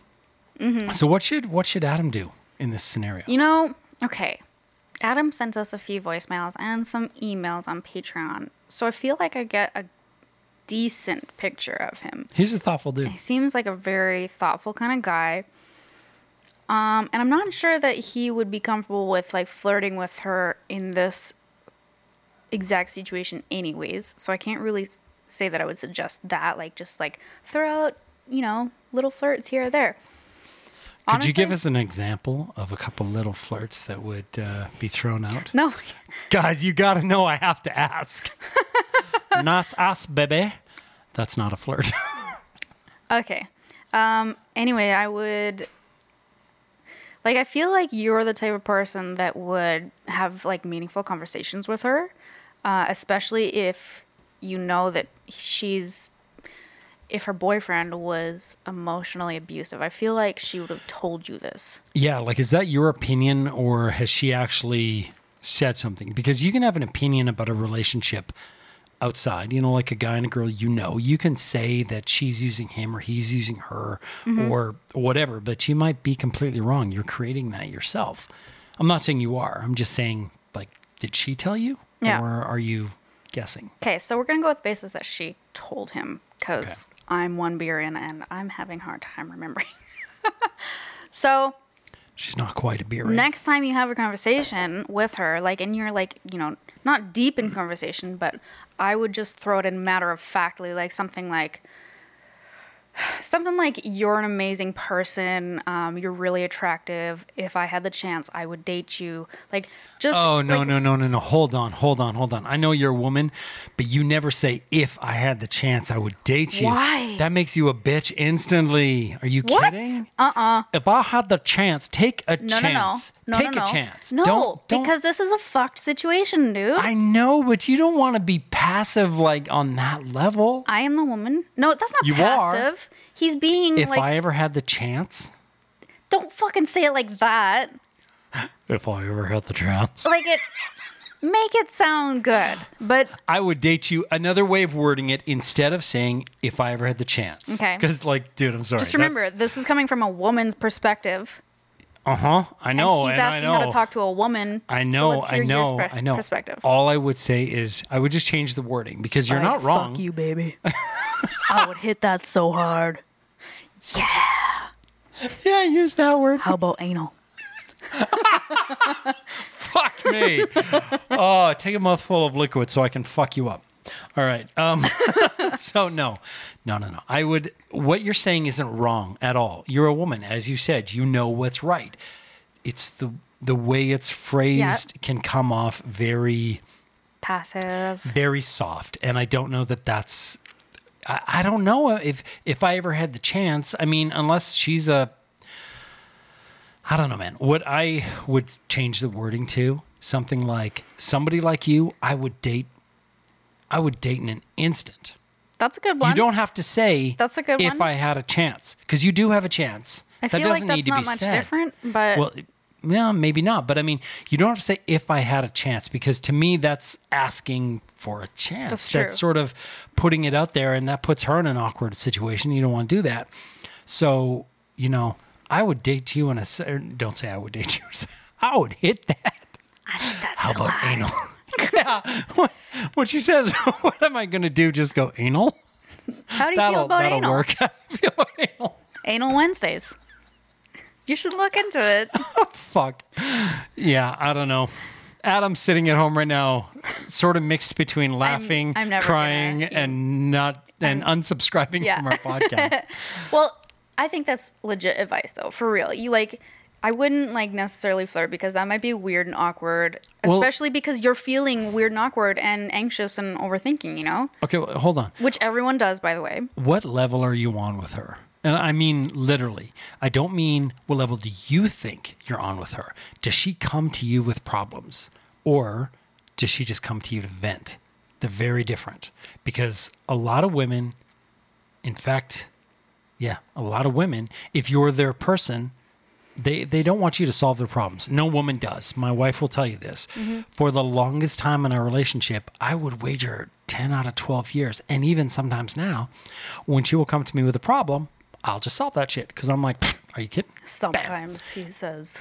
Mm-hmm. so what should what should Adam do in this scenario? You know, okay. Adam sent us a few voicemails and some emails on Patreon. So I feel like I get a decent picture of him. He's a thoughtful dude. He seems like a very thoughtful kind of guy. Um, and I'm not sure that he would be comfortable with like flirting with her in this exact situation anyways. So I can't really say that I would suggest that like just like throw out, you know, little flirts here or there. Could you give us an example of a couple little flirts that would uh, be thrown out? No. Guys, you got to know I have to ask. Nas as bebe. That's not a flirt. Okay. Um, anyway, I would like I feel like you're the type of person that would have like meaningful conversations with her, uh, especially if you know that she's if her boyfriend was emotionally abusive. I feel like she would have told you this. yeah, like is that your opinion or has she actually said something? Because you can have an opinion about a relationship outside, you know, like a guy and a girl you know. You can say that she's using him or he's using her mm-hmm. or whatever, but you might be completely wrong. You're creating that yourself. I'm not saying you are. I'm just saying like did she tell you? Yeah. Or are you guessing? Okay, so we're gonna go with the basis that she told him because I'm one beer in and I'm having a hard time remembering. so She's not quite a beer. next time you have a conversation with her, like, and you're like, you know, not deep in conversation, but I would just throw it in matter of factly, like something like, something like, you're an amazing person. Um, you're really attractive. If I had the chance, I would date you. Like, just. Oh no like, no no no no! Hold on hold on hold on! I know you're a woman, but you never say if I had the chance I would date you. Why? That makes you a bitch instantly. Are you What? kidding? Uh-uh. If I had the chance, take a No, chance. No, no. No, take no, a chance. No, don't, don't, because this is a fucked situation, dude. I know, but you don't want to be passive like on that level. I am the woman. No, that's not You are. passive. He's being If like, I ever had the chance, don't fucking say it like that. if I ever had the chance, Like it, make it sound good. But I would date you. Another way of wording it, instead of saying if I ever had the chance. Okay. Because, like, dude, I'm sorry. just remember, this is coming from a woman's perspective. Uh huh. I know. and he's and asking I know. how to talk to a woman. I so know, let's I know, I know. Perspective. All I would say is I would just change the wording because you're not wrong. Fuck you, baby. I would hit that so hard. Yeah. Yeah, use that word. How about anal? Fuck me. oh, take a mouthful of liquid so I can fuck you up. All right. Um, so no, no, no, no. I would. What you're saying isn't wrong at all. You're a woman, as you said. You know what's right. It's the the way it's phrased can come off very Passive. very soft and i don't know that that's I, I don't know if if i ever had the chance i mean unless she's a i don't know man what i would change the wording to something like somebody like you i would date i would date in an instant That's a good one. you don't have to say That's a good if one. i had a chance because you do have a chance I that feel like doesn't that's need to not be much said different, but well, yeah, maybe not. But I mean, you don't have to say if I had a chance because to me that's asking for a chance. That's true. that's sort of putting it out there, and that puts her in an awkward situation. You don't want to do that. So you know, I would date you in a. Don't say I would date you. I would hit that. I think that's How about hard. anal? yeah. What, what she says. What am I going to do? Just go anal? How do you That'll feel about that'll anal? work. How do you feel about anal? Anal Wednesdays. You should look into it. fuck. Yeah, I don't know. Adam's sitting at home right now, sort of mixed between laughing, I'm never crying, gonna- and not and unsubscribing Yeah. from our podcast. Well, I think that's legit advice though, for real. You like I wouldn't like necessarily flirt because that might be weird and awkward, Well- especially because you're feeling weird and awkward and anxious and overthinking, you know? okay, well, hold on. Which everyone does by the way. What level are you on with her? And I mean literally. I don't mean what level do you think you're on with her? Does she come to you with problems? Or does she just come to you to vent? They're very different. Because a lot of women, in fact, yeah, a lot of women, if you're their person, they they don't want you to solve their problems. No woman does. My wife will tell you this. For the longest time in our relationship, I would wager 10 out of 12 years and even sometimes now when she will come to me with a problem, I'll just solve that shit cuz I'm like, are you kidding? Sometimes he says.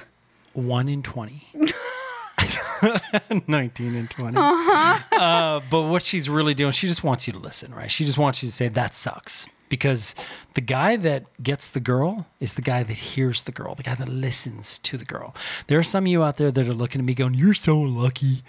1 in 20. 19 and 20. Uh, but what she's really doing, she just wants you to listen, right? She just wants you to say, that sucks. Because the guy that gets the girl is the guy that hears the girl, the guy that listens to the girl. There are some of you out there that are looking at me going, You're so lucky. he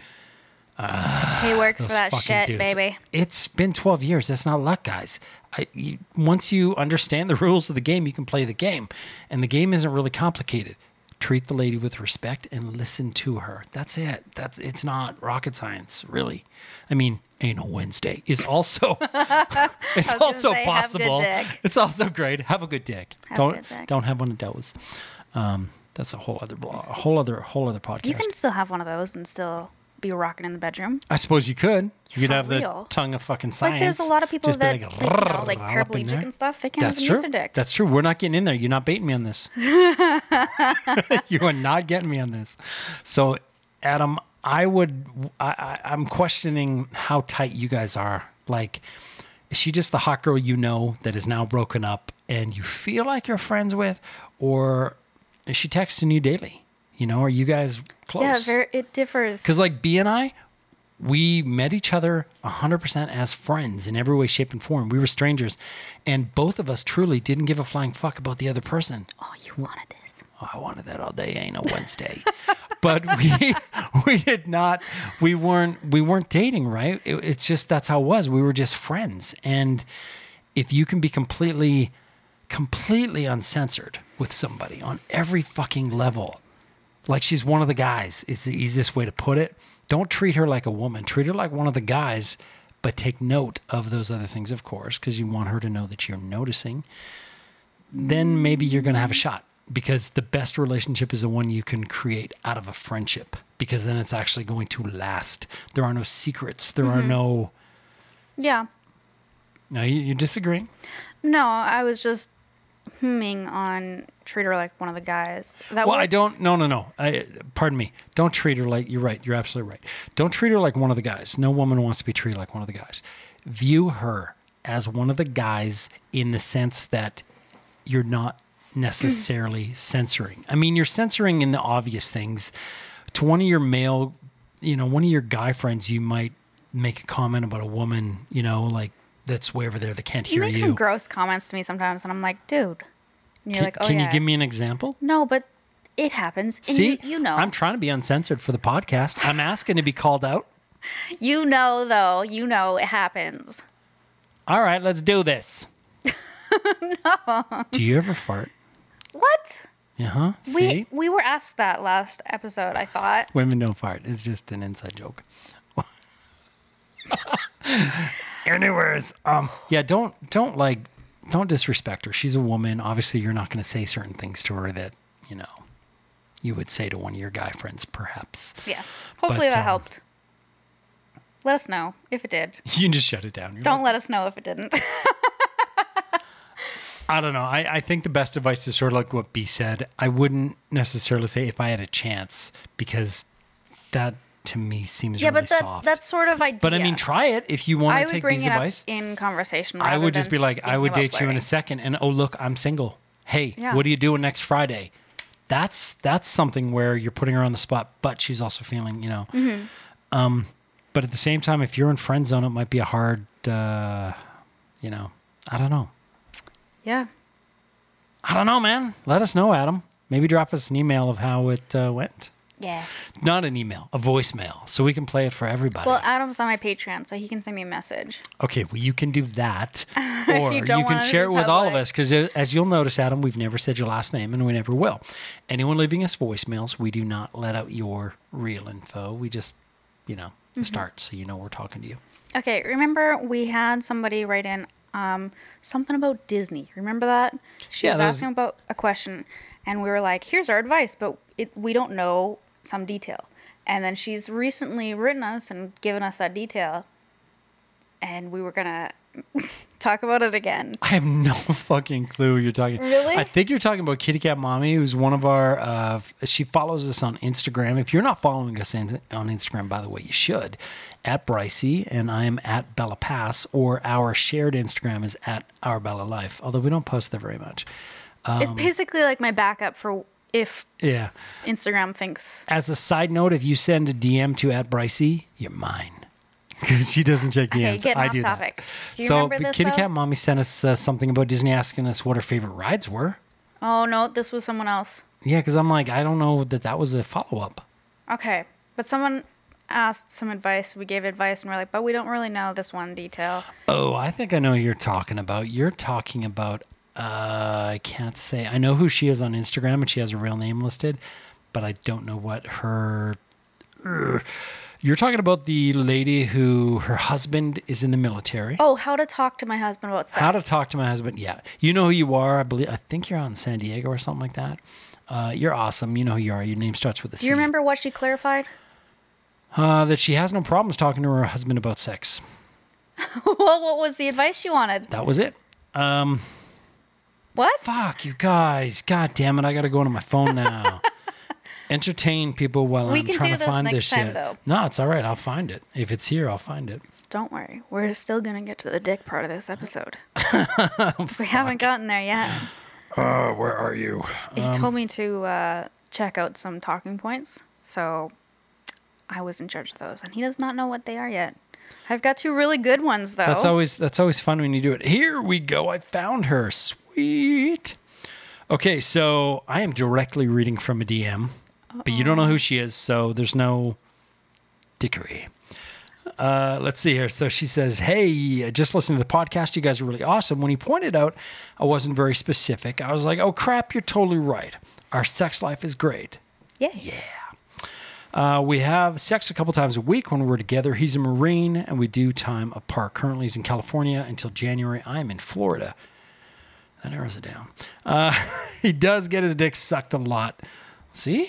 ah, works for that shit, dudes. baby. It's been 12 years. That's not luck, guys. I, you, once you understand the rules of the game, you can play the game. And the game isn't really complicated. Treat the lady with respect and listen to her. That's it. That's it's not rocket science, really. I mean, anal Wednesday is also it's also say, possible. It's also great. Have a good dick. Have don't good dick. don't have one of those. Um, that's a whole other blog, a whole other whole other podcast. You can still have one of those and still be rocking in the bedroom. I suppose you could. You could For have real. the tongue of fucking science. Like, there's a lot of people Just be that, like, like, you know, like "Rrrr," up in paraplegic there. and stuff. They can't That's even true. use their dick. That's true. We're not getting in there. You're not baiting me on this. you are not getting me on this. So, Adam, I would. I, I, I'm questioning how tight you guys are. Like, is she just the hot girl you know that is now broken up and you feel like you're friends with, or is she texting you daily? You know, are you guys close? yeah, very, it differs. Because like B and I, we met each other 100% as friends in every way, shape, and form. We were strangers, and both of us truly didn't give a flying fuck about the other person. oh, you wanted this. Oh, I wanted that all day. Ain't no Wednesday, but we we did not. We weren't we weren't dating, right? It, it's just that's how it was. We were just friends, and if you can be completely completely uncensored with somebody on every fucking level like she's one of the guys is the easiest way to put it. Don't treat her like a woman. Treat her like one of the guys but take note of those other things of course because you want her to know that you're noticing. Then maybe you're going to have a shot because the best relationship is the one you can create out of a friendship because then it's actually going to last. There are no secrets. There are mm-hmm. no Yeah. no you, you disagree? No, I was just humming on treat her like one of the guys. That well, I don't. No, no, no. I, pardon me. Don't treat her like. You're right. You're absolutely right. Don't treat her like one of the guys. No woman wants to be treated like one of the guys. View her as one of the guys in the sense that you're not necessarily censoring. I mean, you're censoring in the obvious things. To one of your male, you know, one of your guy friends, you might make a comment about a woman, you know, like that's way over there that can't hear You hear make you. some gross comments to me sometimes, and I'm like, dude. And you're can like, oh can yeah. you give me an example? No, but it happens. And See, you, you know. I'm trying to be uncensored for the podcast. I'm asking to be called out. you know, though. You know it happens. All right, let's do this. no. Do you ever fart? What? Uh huh. We See, we were asked that last episode. I thought. women don't fart. It's just an inside joke. Anyways, um, yeah, don't don't like don't disrespect her. She's a woman. Obviously, you're not going to say certain things to her that you know you would say to one of your guy friends, perhaps. Yeah. Hopefully But, that um, helped. Let us know if it did. You can just shut it down. You're Don't like, let us know if it didn't. I don't know. I, I think the best advice is sort of like what B said. I wouldn't necessarily say if I had a chance because that to me seems yeah, really but that, soft. that's sort of idea. but I mean, try it if you I want to would take bring B's it advice. up in conversation. I rather would just than be like, I thinking would about date you in a second, and oh look, I'm single. Hey, Yeah. what are you doing next Friday? That's that's something where you're putting her on the spot, but she's also feeling, you know. Mm-hmm. Um, but at the same time, if you're in friend zone, it might be a hard, uh, you know, I don't know. Yeah. I don't know, man. Let us know, Adam. Maybe drop us an email of how it uh, went. Yeah. Not an email, a voicemail, so we can play it for everybody. Well, Adam's on my Patreon, so he can send me a message. okay, well, you can do that, or you you, can share it with all of us. Because as you'll notice, Adam, we've never said your last name, and we never will. Anyone leaving us voicemails, we do not let out your real info. We just, you know, Mm-hmm. start so you know we're talking to you. Okay, remember we had somebody write in um, something about Disney. Remember that? She Yeah, was that was- asking about a question, and we were like, "Here's our advice," but it, we don't know some detail. And then she's recently written us and given us that detail, and we were gonna talk about it again. I have no fucking clue what you're talking. Really? I think you're talking about Kitty Cat Mommy, who's one of our. Uh, she follows us on Instagram. If you're not following us in, on Instagram, by the way, you should. At Bryci, and I am at Bella Pass, or our shared Instagram is at Our Bella Life. Although we don't post there very much. Um, it's basically like my backup for if Yeah. Instagram thinks. As a side note, if you send a DM to at Bryci, you're mine. Because she doesn't check DMs. Okay, getting I off do topic. That. Do you so, remember this, Kitty though? Cat Mommy sent us uh, something about Disney, asking us what our favorite rides were. Oh no, this was someone else. Yeah, because I'm like, I don't know that that was a follow up. Okay, but someone asked some advice. We gave advice, and we're like, but we don't really know this one detail. Oh, I think I know who you're talking about. You're talking about uh I can't say. I know who she is on Instagram and she has a real name listed, but I don't know what her Ugh. You're talking about the lady who her husband is in the military. Oh, how to talk to my husband about sex. How to talk to my husband? Yeah, you know who you are. I believe. I think you're on San Diego or something like that. Uh, you're awesome. You know who you are. Your name starts with a C. Do you remember what she clarified? uh, that she has no problems talking to her husband about sex? well, what was the advice you wanted? That was it. Um, What? fuck you guys. God damn it! I got to go into my phone now. Entertain people while We I'm can trying do to this find next this time, shit. though. No, it's all right. I'll find it. If it's here, I'll find it. Don't worry. We're still going to get to the dick part of this episode. we haven't gotten there yet. Oh, where are you? He Um, told me to uh, check out some talking points, so I was in charge of those, and he does not know what they are yet. I've got two really good ones though. That's always that's always fun when you do it. Here we go. I found her. Sweet. Okay, so I am directly reading from a DM, but you don't know who she is, so there's no dickery. Uh, let's see here. So she says, "Hey, I just listened to the podcast. You guys are really awesome." When he pointed out I wasn't very specific, I was like, "Oh crap, you're totally right. Our sex life is great. yeah. Uh, we have sex a couple times a week when we're together. He's a Marine and we do time apart. Currently, he's in California until January. I'm in Florida. That narrows it down. Uh, he does get his dick sucked a lot. See?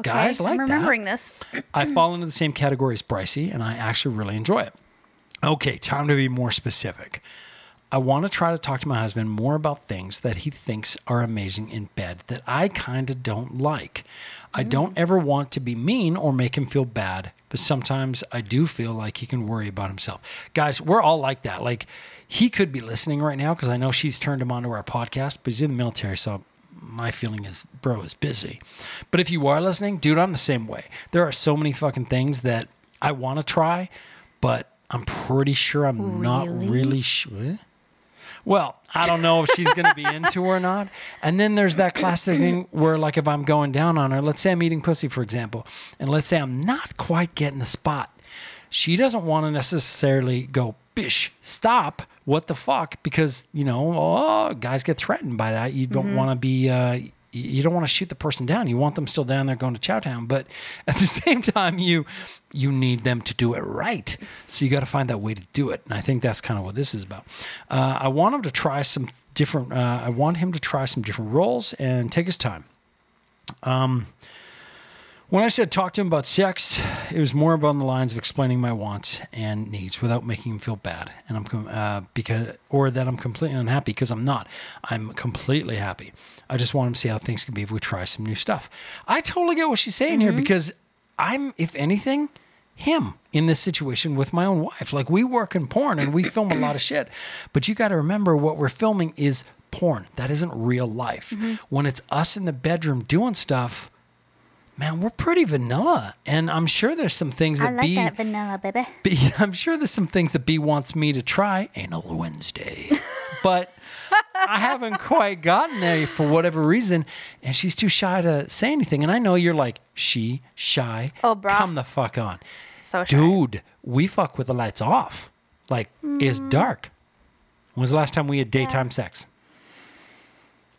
Okay, Guys like I'm that. remembering this. I fall into the same category as Bryci, and I actually really enjoy it. Okay, time to be more specific. I want to try to talk to my husband more about things that he thinks are amazing in bed that I kind of don't like. I don't ever want to be mean or make him feel bad, but sometimes I do feel like he can worry about himself. Guys, we're all like that. Like, he could be listening right now because I know she's turned him onto our podcast, but he's in the military, so my feeling is bro is busy. But if you are listening, dude, I'm the same way. There are so many fucking things that I want to try, but I'm pretty sure I'm not Really? really sure. Well, I don't know if she's going to be into or not. And then there's that classic thing where, like, if I'm going down on her, let's say I'm eating pussy, for example, and let's say I'm not quite getting the spot, she doesn't want to necessarily go, bish, stop, what the fuck? Because, you know, oh, guys get threatened by that. You don't want to be, uh, you don't want to shoot the person down. You want them still down there going to Chowtown, but at the same time, you you need them to do it right. So you got to find that way to do it, and I think that's kind of what this is about. Uh, I want him to try some different. Uh, I want him to try some different roles and take his time. When I said talk to him about sex, it was more about the lines of explaining my wants and needs without making him feel bad, and I'm com- uh, because or that I'm completely unhappy because I'm not. I'm completely happy. I just want him to see how things can be if we try some new stuff. I totally get what she's saying here because I'm, if anything, him in this situation with my own wife. Like we work in porn and we film a lot of shit, but you got to remember what we're filming is porn. That isn't real life. When it's us in the bedroom doing stuff man, we're pretty vanilla. And I'm sure there's some things that I like B, that vanilla, baby. B, I'm sure there's some things that B wants me to try. Anal Wednesday. but I haven't quite gotten there for whatever reason. And she's too shy to say anything. And I know you're like, she, shy. Oh, bro. Come the fuck on. So shy. Dude, we fuck with the lights off. Like, it's Mm. dark. When was the last time we had daytime sex?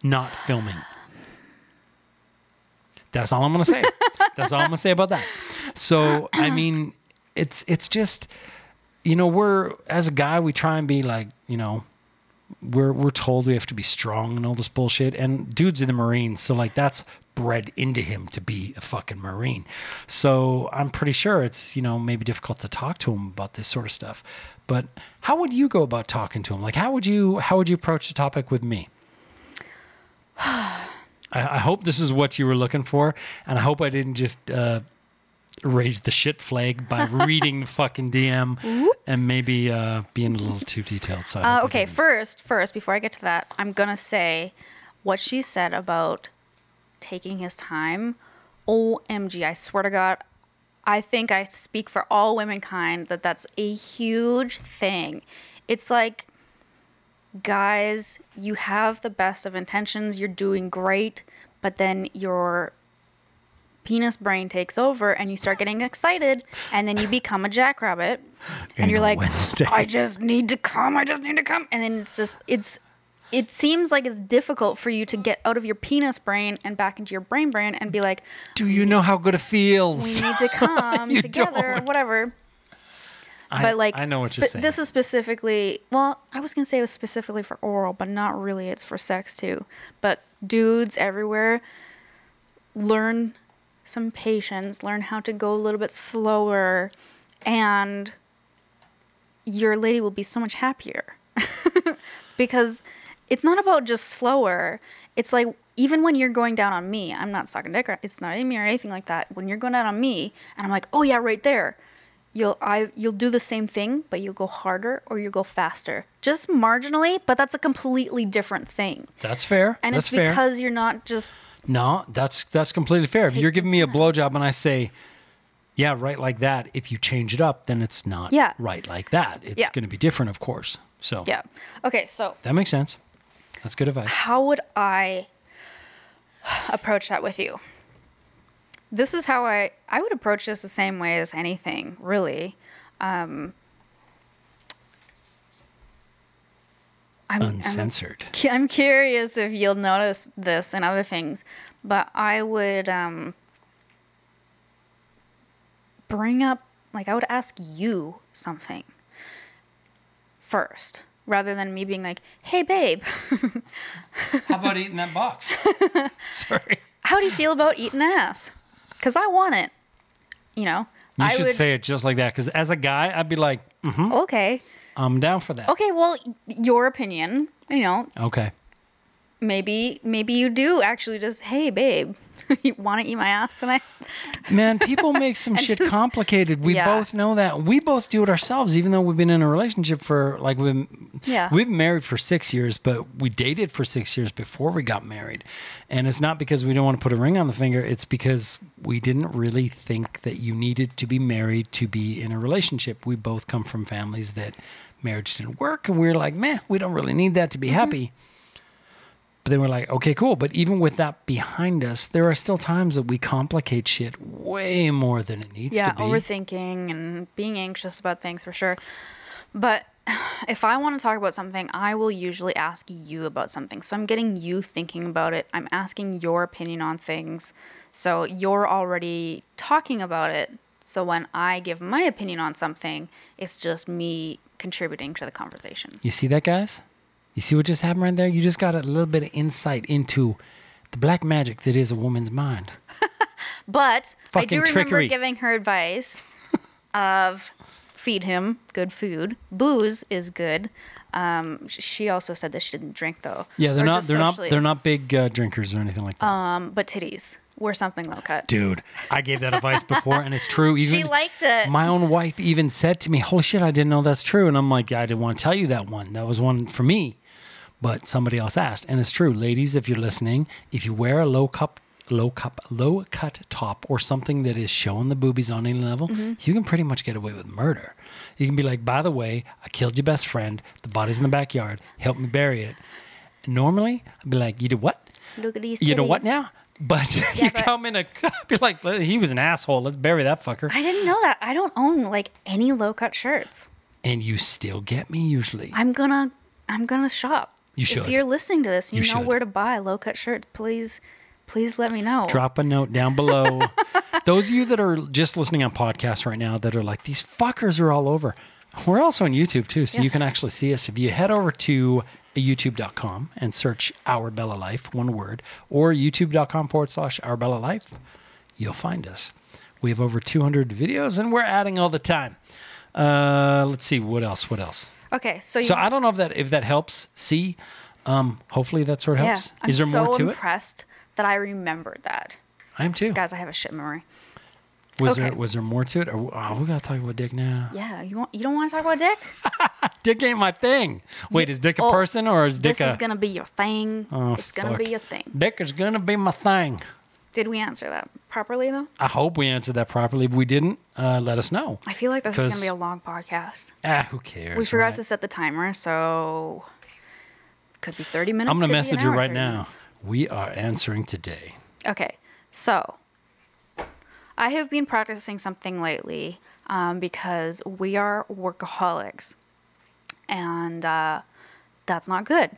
Not filming. That's all I'm gonna say. That's all I'm gonna say about that. So I mean, it's it's just, you know, we're as a guy we try and be like, you know, we're we're told we have to be strong and all this bullshit. And dude's in the Marines, so like that's bred into him to be a fucking Marine. So I'm pretty sure it's you know maybe difficult to talk to him about this sort of stuff. But how would you go about talking to him? Like how would you how would you approach the topic with me? I, I hope this is what you were looking for, and I hope I didn't just uh, raise the shit flag by reading the fucking DM and maybe uh, being a little too detailed. So Uh, okay, first, first, before I get to that, I'm gonna say what she said about taking his time. OMG, I swear to God, I think I speak for all womankind that that's a huge thing. It's like, guys, you have the best of intentions, you're doing great, but then you're penis brain takes over and you start getting excited and then you become a jackrabbit and you're like Wednesday. I just need to come, I just need to come and then it's just it's it seems like it's difficult for you to get out of your penis brain and back into your brain brain and be like Do you know how good it feels? we need to come together don't. whatever. I, But like I know what spe- you're saying. This is specifically well, I was gonna say it was specifically for oral, but not really. It's for sex too. But dudes everywhere learn some patience, learn how to go a little bit slower, and your lady will be so much happier. because it's not about just slower. It's like even when you're going down on me, I'm not sucking dick. It's not aiming or anything like that. When you're going down on me, and I'm like, oh yeah, right there. You'll I you'll do the same thing, but you'll go harder or you'll go faster, just marginally. But that's a completely different thing, that's fair. and that's it's fair. because you're not just No, that's that's completely fair. If you're giving me a blowjob and I say, "Yeah, right like that," if you change it up, then it's not Yeah. right like that. It's Yeah. going to be different, of course. So yeah. Okay, so that makes sense. That's good advice. how would I approach that with you? This is how I I would approach this the same way as anything, really. Um, I'm, I'm, Uncensored. I'm curious if you'll notice this and other things, but I would um, bring up like I would ask you something first rather than me being like, "Hey babe, How about eating that box? Sorry. how do you feel about eating ass?" Cuz I want it. You know. You I should would say it just like that. Because as a guy, I'd be like, "Mm, Okay. I'm down for that. Okay, well, your opinion, you know, Okay. maybe maybe you do actually just, "Hey babe, you want to eat my ass tonight?" Man, people make some shit just- complicated. We Yeah. both know that. We both do it ourselves, even though we've been in a relationship for like we've Yeah. we've been married for six years, but we dated for six years before we got married. And it's not because we don't want to put a ring on the finger. It's because we didn't really think that you needed to be married to be in a relationship. We both come from families that marriage didn't work, and we were like, man, we don't really need that to be Mm-hmm. happy. But then we're like, okay, cool. But even with that behind us, there are still times that we complicate shit way more than it needs yeah, to be. Yeah, overthinking and being anxious about things for sure. But if I want to talk about something, I will usually ask you about something. So I'm getting you thinking about it. I'm asking your opinion on things. So you're already talking about it. So when I give my opinion on something, it's just me contributing to the conversation. You see that, guys? You see what just happened right there? You just got a little bit of insight into the black magic that is a woman's mind. But I do remember trickery. giving her advice of feed him good food. Booze is good. Um, she also said that she didn't drink though. Yeah, they're Or not they're not they're not big uh, drinkers or anything like that. Um, but titties were something low cut. Dude, I gave that advice before, and it's true. Even she liked it. my own wife even said to me, "Holy shit, I didn't know that's true." And I'm like, "I didn't want to tell you that one. That was one for me." But somebody else asked, and it's true, ladies. If you're listening, if you wear a low cup, low cup, low cut top or something that is showing the boobies on any level, Mm-hmm. you can pretty much get away with murder. You can be like, "By the way, I killed your best friend. The body's in the backyard. Help me bury it." Normally, I'd be like, "You did what?" Look at these. You know what now? But you but- come in a be like, he was an asshole. Let's bury that fucker. I didn't know that. I don't own like any low cut shirts. And you still get me usually. I'm gonna I'm gonna shop. You should. If you're listening to this, you, You know should. where to buy low cut shirts. Please, please let me know. Drop a note down below. Those of you that are just listening on podcasts right now that are like, these fuckers are all over. We're also on YouTube too, so you can actually see us. If you head over to youtube.com and search Our Bella Life, one word, or youtube.com forward slash Our Bella Life, you'll find us. We have over 200 videos and we're adding all the time. Uh, let's see, what else? What else? Okay, so you So I don't know if that if that helps. See, um, hopefully that sort of yeah, helps. I'm Is there so more to it? impressed that I remembered that. I am too. Guys, I have a shit memory. Was okay. there was there more to it? Or, oh, we gotta talk about Dick now. Yeah, you want you don't want to talk about Dick? Dick ain't my thing. Wait, is Dick a Oh, person or is Dick this a? is gonna be your thing. Oh, it's gonna be your thing. Dick is gonna be my thing. Did we answer that properly though? I hope we answered that properly. If we didn't, uh, let us know. I feel like this is gonna be a long podcast. Ah, who cares? We forgot right? to set the timer, so could be 30 minutes. I'm gonna could be an message you right now. minutes. We are answering today. Okay, so I have been practicing something lately um, because we are workaholics, and uh, that's not good.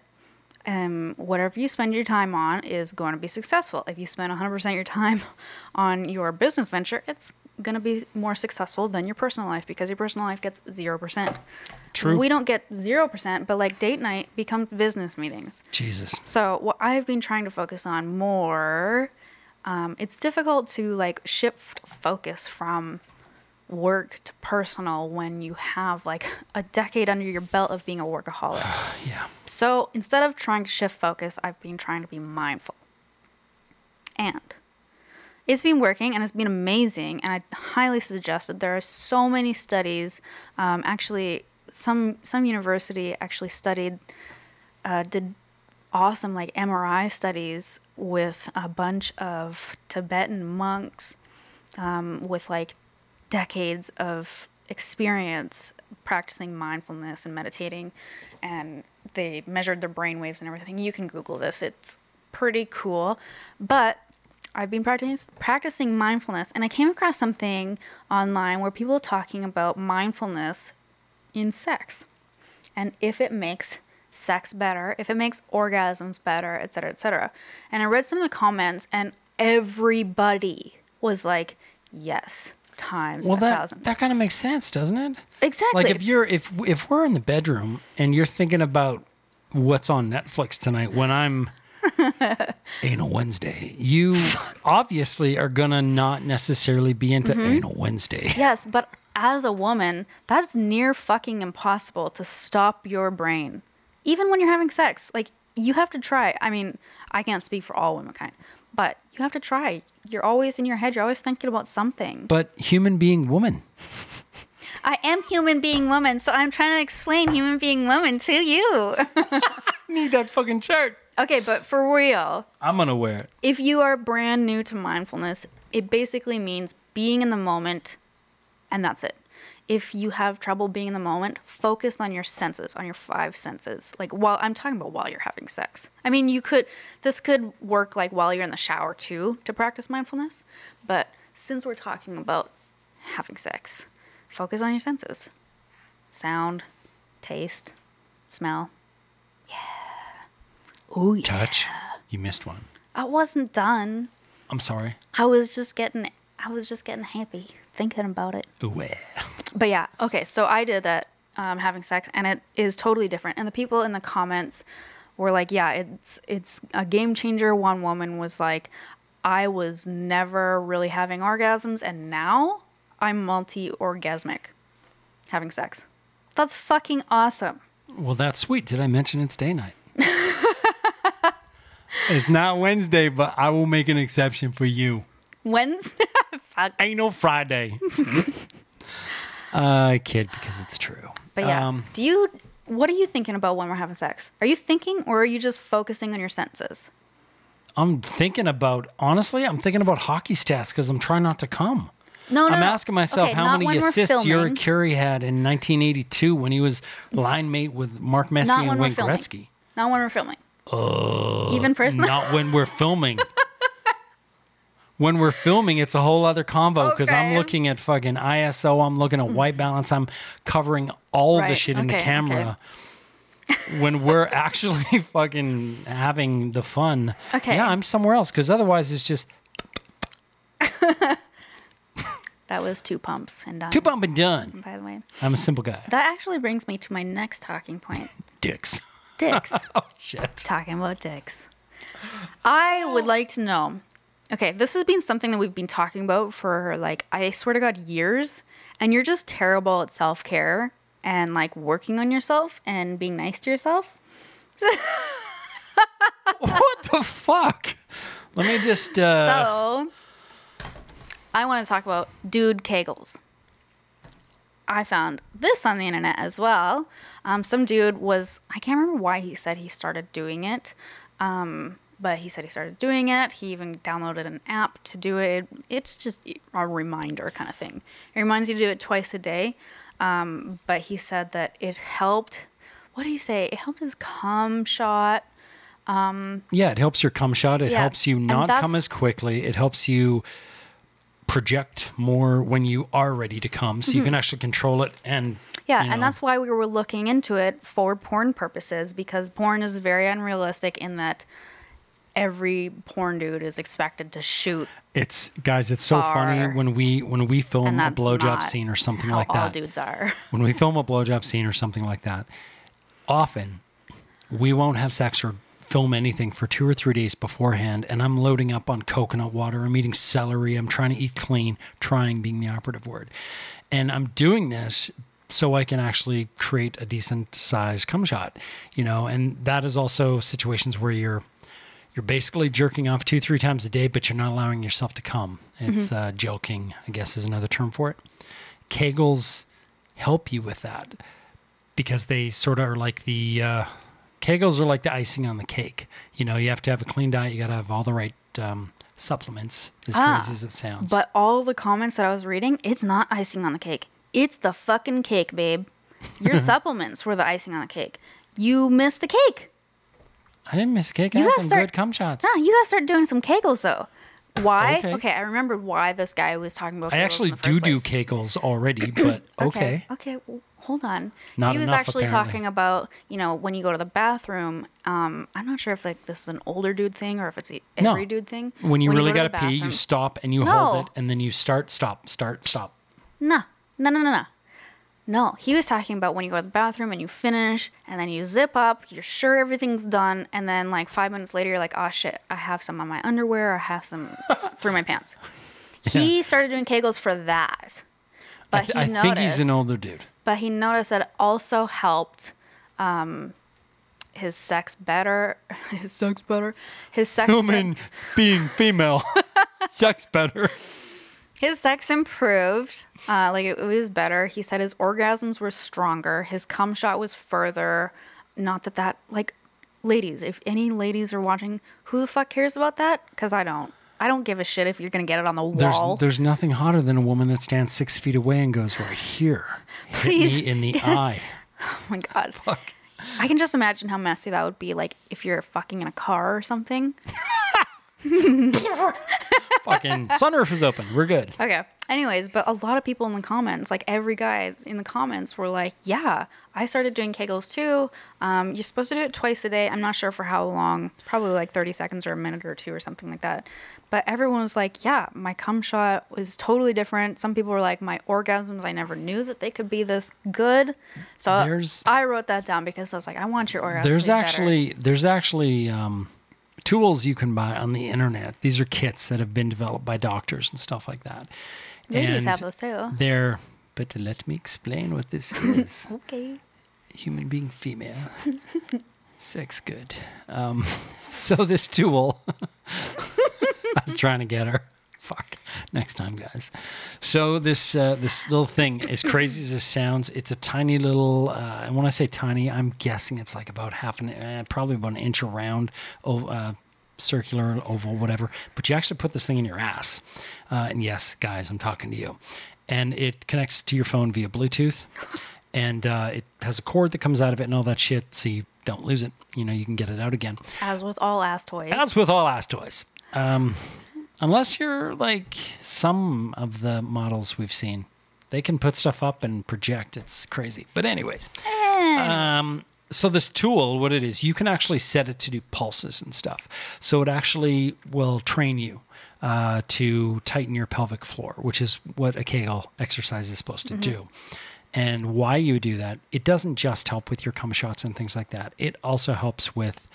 Um, whatever you spend your time on is going to be successful. If you spend 100% of your time on your business venture, it's going to be more successful than your personal life because your personal life gets 0%. True. We don't get 0%, but like date night becomes business meetings. Jesus. So what I've been trying to focus on more, um, it's difficult to like shift focus from work to personal when you have like a decade under your belt of being a workaholic. Yeah. so instead of trying to shift focus, I've been trying to be mindful. And it's been working and it's been amazing. And I highly suggest it. There are so many studies. Um, actually, some some university actually studied uh, did awesome like MRI studies with a bunch of Tibetan monks um, with like decades of experience practicing mindfulness and meditating, and they measured their brain waves and everything. You can Google this; it's pretty cool. But I've been practicing practicing mindfulness, and I came across something online where people are talking about mindfulness in sex and if it makes sex better, if it makes orgasms better, et cetera, et cetera. And I read some of the comments, and everybody was like, "Yes, times Well, a that thousand. that kind of makes sense, doesn't it? exactly." Like if you're if if we're in the bedroom and you're thinking about what's on Netflix tonight when I'm Anal Wednesday, you obviously are gonna not necessarily be into Mm-hmm. Anal Wednesday. yes, but as a woman, that's near fucking impossible to stop your brain, even when you're having sex. Like you have to try. I mean, I can't speak for all womankind, but you have to try. You're always in your head. You're always thinking about something. But human being woman. I am human being woman, so I'm trying to explain human being woman to you. Need that fucking chart. okay, but for real, I'm gonna wear it. if you are brand new to mindfulness, it basically means being in the moment, and that's it. If you have trouble being in the moment, focus on your senses, on your five senses. Like while I'm talking about while you're having sex. I mean, you could this could work like while you're in the shower too to practice mindfulness, but since we're talking about having sex, focus on your senses. Sound, taste, smell. Yeah. Oh yeah. Touch. You missed one. I wasn't done. I'm sorry. I was just getting I was just getting happy thinking about it. Ooh, eh. But yeah, okay, so I did that um, having sex and it is totally different. And the people in the comments were like, yeah, it's it's a game changer. One woman was like, I was never really having orgasms and now I'm multi-orgasmic having sex. That's fucking awesome. Well, that's sweet. Did I mention it's day night? it's not Wednesday, but I will make an exception for you. Wednesday Fuck. Ain't no Friday. I kid because it's true. But yeah, Um, do you? What are you thinking about when we're having sex? Are you thinking, or are you just focusing on your senses? I'm thinking about, honestly, I'm thinking about hockey stats because I'm trying not to come. No, no. I'm no. asking myself Okay, how many assists Jari. Kurri had in 1982 when he was line mate with Mark Messier and Wayne. Gretzky. Not when we're filming. Even personally. Not when we're filming. when we're filming, it's a whole other combo because I'm looking at fucking ISO, I'm looking at white mm-hmm. balance, I'm covering all the Right, shit in the okay, camera. when we're actually fucking having the fun, Okay. yeah, I'm somewhere else because otherwise it's just That was two pumps and done. two bump and done. By the way, I'm a simple guy. that actually brings me to my next talking point. Dicks. Dicks. Oh shit. talking about dicks. I would oh. like to know. Okay, this has been something that we've been talking about for like I swear to God years, and you're just terrible at self care and like working on yourself and being nice to yourself. what the fuck? Let me just uh so I want to talk about dude kegels. I found this on the internet as well. Um, some dude was, I can't remember why he said he started doing it, um, but he said he started doing it. He even downloaded an app to do it. It's just a reminder kind of thing. It reminds you to do it twice a day. Um, but he said that it helped, what did he say? It helped his cum shot. Yeah, it helps your cum shot. It Yeah, helps you not come as quickly. It helps you project more when you are ready to come, so you can actually control it and Yeah, you know, and that's why we were looking into it for porn purposes because porn is very unrealistic in that every porn dude is expected to shoot, it's guys. It's so funny when we when we film a blowjob scene or something like all that. dudes are. when we film a blowjob scene or something like that, often we won't have sex or film anything for two or three days beforehand. And I'm loading up on coconut water. I'm eating celery. I'm trying to eat clean, trying being the operative word. And I'm doing this so I can actually create a decent sized cum shot, you know, and that is also situations where you're you're basically jerking off two, three times a day, but you're not allowing yourself to come. It's uh, joking, I guess, is another term for it. Kegels help you with that because they sort of are like the uh, Kegels are like the icing on the cake. You know, you have to have a clean diet. You got to have all the right um, supplements. As Ah, crazy as it sounds, But all the comments that I was reading, it's not icing on the cake. It's the fucking cake, babe. Your supplements were the icing on the cake. You missed the cake. I didn't miss a cake. You I had some start- good cum shots. No, you gotta start doing some kegels though. Why? Okay. Okay, I remembered why this guy was talking about. I actually do do. Kegels already, but okay. Okay. well, hold on. Not he was enough, actually apparently. talking about you know when you go to the bathroom. Um, I'm not sure if like this is an older dude thing or if it's a No. every dude thing. When you really go got to pee, you stop and you No. hold it, and then you start, stop, start, stop. No, no, no, no, no. No, he was talking about when you go to the bathroom and you finish, and then you zip up, you're sure everything's done, and then like five minutes later, you're like, oh shit, I have some on my underwear, I have some through my pants. He started doing Kegels for that. But I, th- he I noticed, think he's an older dude. but he noticed that it also helped um, his sex better. His sex better. His sex. Human being female, sex better. His sex improved. Uh, like it, it was better. He said his orgasms were stronger. His cum shot was further. Not that that like, ladies. If any ladies are watching, who the fuck cares about that? Because I don't. I don't give a shit if you're gonna get it on the wall. there's nothing hotter than a woman that stands six feet away and goes right here, hit me in the eye. oh my god. Fuck. I can just imagine how messy that would be. Like if you're fucking in a car or something. Fucking sunroof is open. We're good. Okay. Anyways, but a lot of people in the comments, like every guy in the comments, were like, "Yeah, I started doing Kegels too. Um, you're supposed to do it twice a day. I'm not sure for how long. Probably like 30 seconds or a minute or two or something like that." But everyone was like, "Yeah, my cum shot was totally different." Some people were like, "My orgasms, I never knew that they could be this good." So There's- I wrote that down because I was like, "I want your orgasms." There's be better." actually there's actually um, tools you can buy on the internet. These are kits that have been developed by doctors and stuff like that. ladies And have those too. They're but let me explain what this is. Okay. human being female. Sex good. Um, so this tool, I was trying to get her. Fuck. Next time, guys. So this uh, this little thing, as crazy as it sounds, it's a tiny little. Uh, and when I say tiny, I'm guessing it's like about half an, uh, probably about an inch around, uh, circular, oval, whatever. But you actually put this thing in your ass. Uh, and yes, guys, I'm talking to you. And it connects to your phone via Bluetooth and uh, it has a cord that comes out of it and all that shit, so you don't lose it. You know, you can get it out again. As with all ass toys. As with all ass toys, um, unless you're like some of the models we've seen, they can put stuff up and project. It's crazy. But anyways, um, so this tool, what it is, you can actually set it to do pulses and stuff. So it actually will train you uh, to tighten your pelvic floor, which is what a Kegel exercise is supposed to do. And why you do that, it doesn't just help with your cum shots and things like that. It also helps with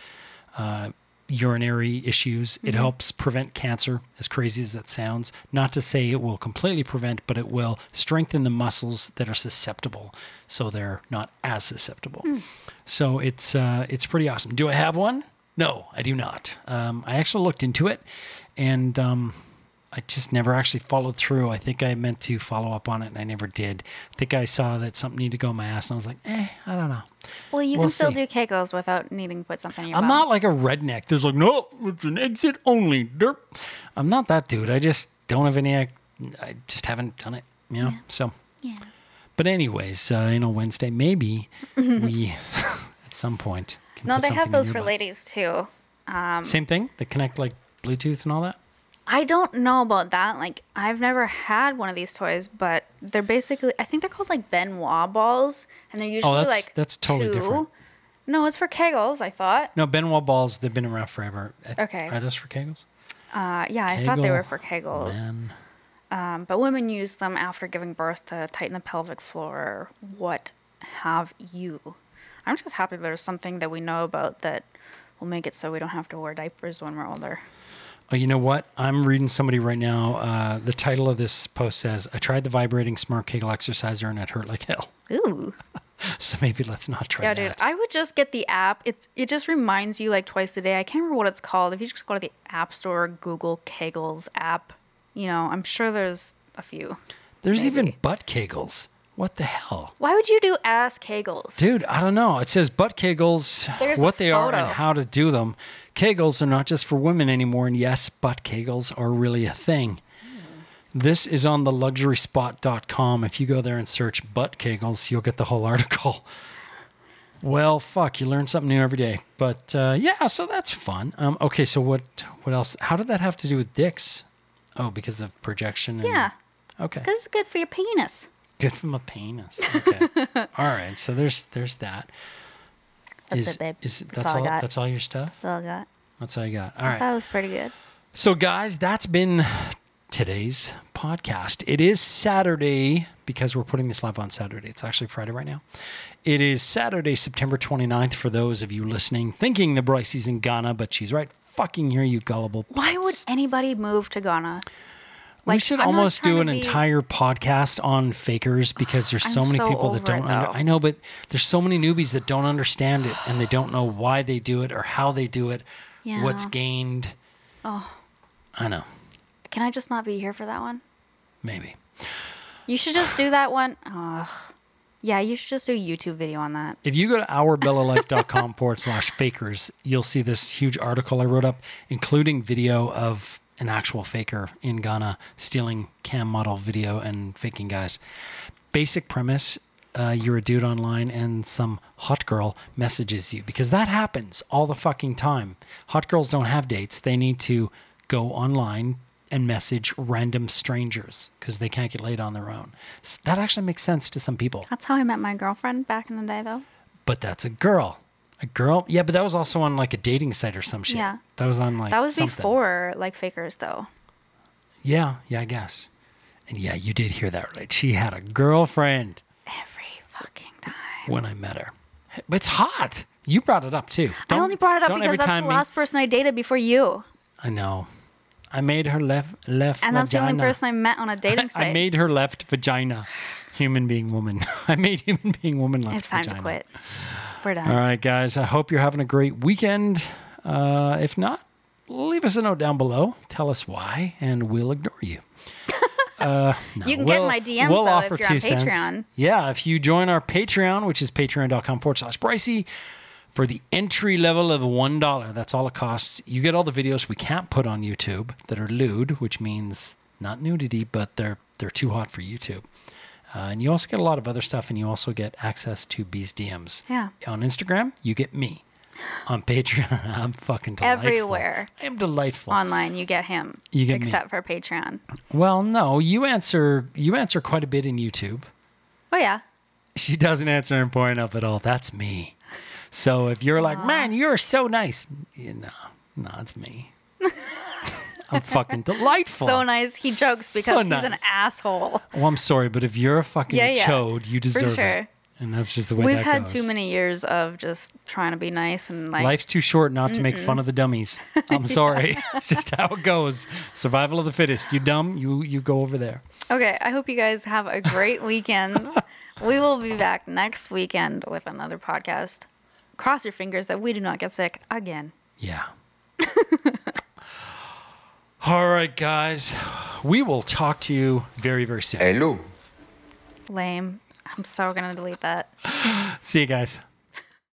uh, urinary issues. It helps prevent cancer, as crazy as that sounds. Not to say it will completely prevent, but it will strengthen the muscles that are susceptible, so they're not as susceptible. So it's uh, it's pretty awesome. Do I have one? No, I do not. Um, I actually looked into it, and um, I just never actually followed through. I think I meant to follow up on it, and I never did. I think I saw that something needed to go in my ass, and I was like, eh, I don't know. Well, you We'll can still see. do Kegels without needing to put something in your I'm bum. not like a redneck. There's like, no, it's an exit only. Derp. I'm not that dude. I just don't have any. I just haven't done it. You know. So. Yeah. But anyways, uh, you know, Wednesday maybe we at some point. Can No, they have those for ladies too. Same thing. They connect like Bluetooth and all that. I don't know about that. Like, I've never had one of these toys, but they're basically, I think they're called like Ben Wa balls, and they're usually Oh, that's- like that's totally two. different. No, it's for Kegels. I thought. No, Ben Wa balls, they've been around forever. Okay. Are those for Kegels? Uh, yeah, I thought they were for Kegels. Um, but women use them after giving birth to tighten the pelvic floor. What have you? I'm just happy there's something that we know about that will make it so we don't have to wear diapers when we're older. Oh, you know what? I'm reading somebody right now. Uh, the title of this post says, I tried the vibrating smart Kegel exerciser and it hurt like hell. Ooh. So maybe let's not try that. Yeah, that. dude. I would just get the app. It's it just reminds you like twice a day. I can't remember what it's called. If you just go to the App Store, Google Kegels app, you know, I'm sure there's a few. There's even butt Kegels. What the hell? Why would you do ass Kegels? Dude, I don't know. It says butt Kegels, There's what they are and how to do them. Kegels are not just for women anymore. And yes, butt Kegels are really a thing. This is on the luxuryspot.com. If you go there and search butt Kegels, you'll get the whole article. Well, fuck, you learn something new every day. But uh, yeah, so that's fun. Um, okay, so what what else? How did that have to do with dicks? Oh, because of projection? And, Yeah, Okay. because it's good for your penis. Good for a penis. Okay. all right. So there's there's that. That's Is- it, babe. is- That's that's all I got. That's all your stuff. That's all I got. That's all you got. All right. That was pretty good. So, guys, that's been today's podcast. It is Saturday because we're putting this live on Saturday. It's actually Friday right now. It is Saturday, September 29th for those of you listening, thinking the Bryci's in Ghana, but she's right fucking here, you gullible. Why would anybody move to Ghana? We should I'm almost do an be- entire podcast on fakers because there's so I'm many so people that don't under. I know, but there's so many newbies that don't understand it and they don't know why they do it or how they do it, what's gained. Oh. I know. Can I just not be here for that one? Maybe. You should just do that one. Ugh. Yeah, you should just do a YouTube video on that. If you go to ourbellalife.com forward slash fakers, you'll see this huge article I wrote up, including video of an actual faker in Ghana stealing cam model video and faking guys. Basic premise uh, you're a dude online and some hot girl messages you because that happens all the fucking time. Hot girls don't have dates, they need to go online and message random strangers because they can't get laid on their own. S- That actually makes sense to some people That's how I met my girlfriend back in the day, though. but that's a girl. A girl? Yeah, but that was also on like a dating site or some shit. Yeah. That was on like That was something. before like fakers, though. Yeah, yeah, I guess. And yeah, you did hear that right. She had a girlfriend Every fucking time. when I met her. But it's hot. You brought it up too. I Don't- only brought it up because that's the me- last person I dated before you, I know. I made her left left vagina. and that's the only person I met on a dating site. I made her left vagina. Human being woman. I made human being woman left it's time vagina. to quit. All right, guys. I hope you're having a great weekend. Uh, if not, leave us a note down below. Tell us why, and we'll ignore you. Uh, no, You can get my DMs, we'll though, if you're on two cents. Patreon. Yeah, if you join our Patreon, which is patreon.com forward slash Bryci, for the entry level of $1, that's all it costs. You get all the videos we can't put on YouTube that are lewd, which means not nudity, but they're they're too hot for YouTube. Uh, and you also get a lot of other stuff, and you also get access to B's DMs. Yeah. On Instagram, you get me. On Patreon, I'm fucking delightful. Everywhere. I am delightful. Online, you get him. You get me. except for Patreon. well, no, you answer you answer quite a bit in YouTube. Oh yeah. She doesn't answer in Pornhub at all. That's me. So if you're like, man, you're so nice, you know, no, it's me. I'm fucking delightful. So nice. He jokes because So he's an asshole. Well, I'm sorry, but if you're a fucking Yeah, yeah. chode, you For deserve sure. it. And that's just the way We've had goes. too many years of just trying to be nice and like Life's too short not to make fun of the dummies. I'm sorry. it's just how it goes. Survival of the fittest. You dumb, you you go over there. Okay, I hope you guys have a great weekend. we will be back next weekend with another podcast. Cross your fingers that we do not get sick again. Yeah. All right, guys. We will talk to you very, very soon. Hello. Lame. I'm so gonna delete that. See you guys.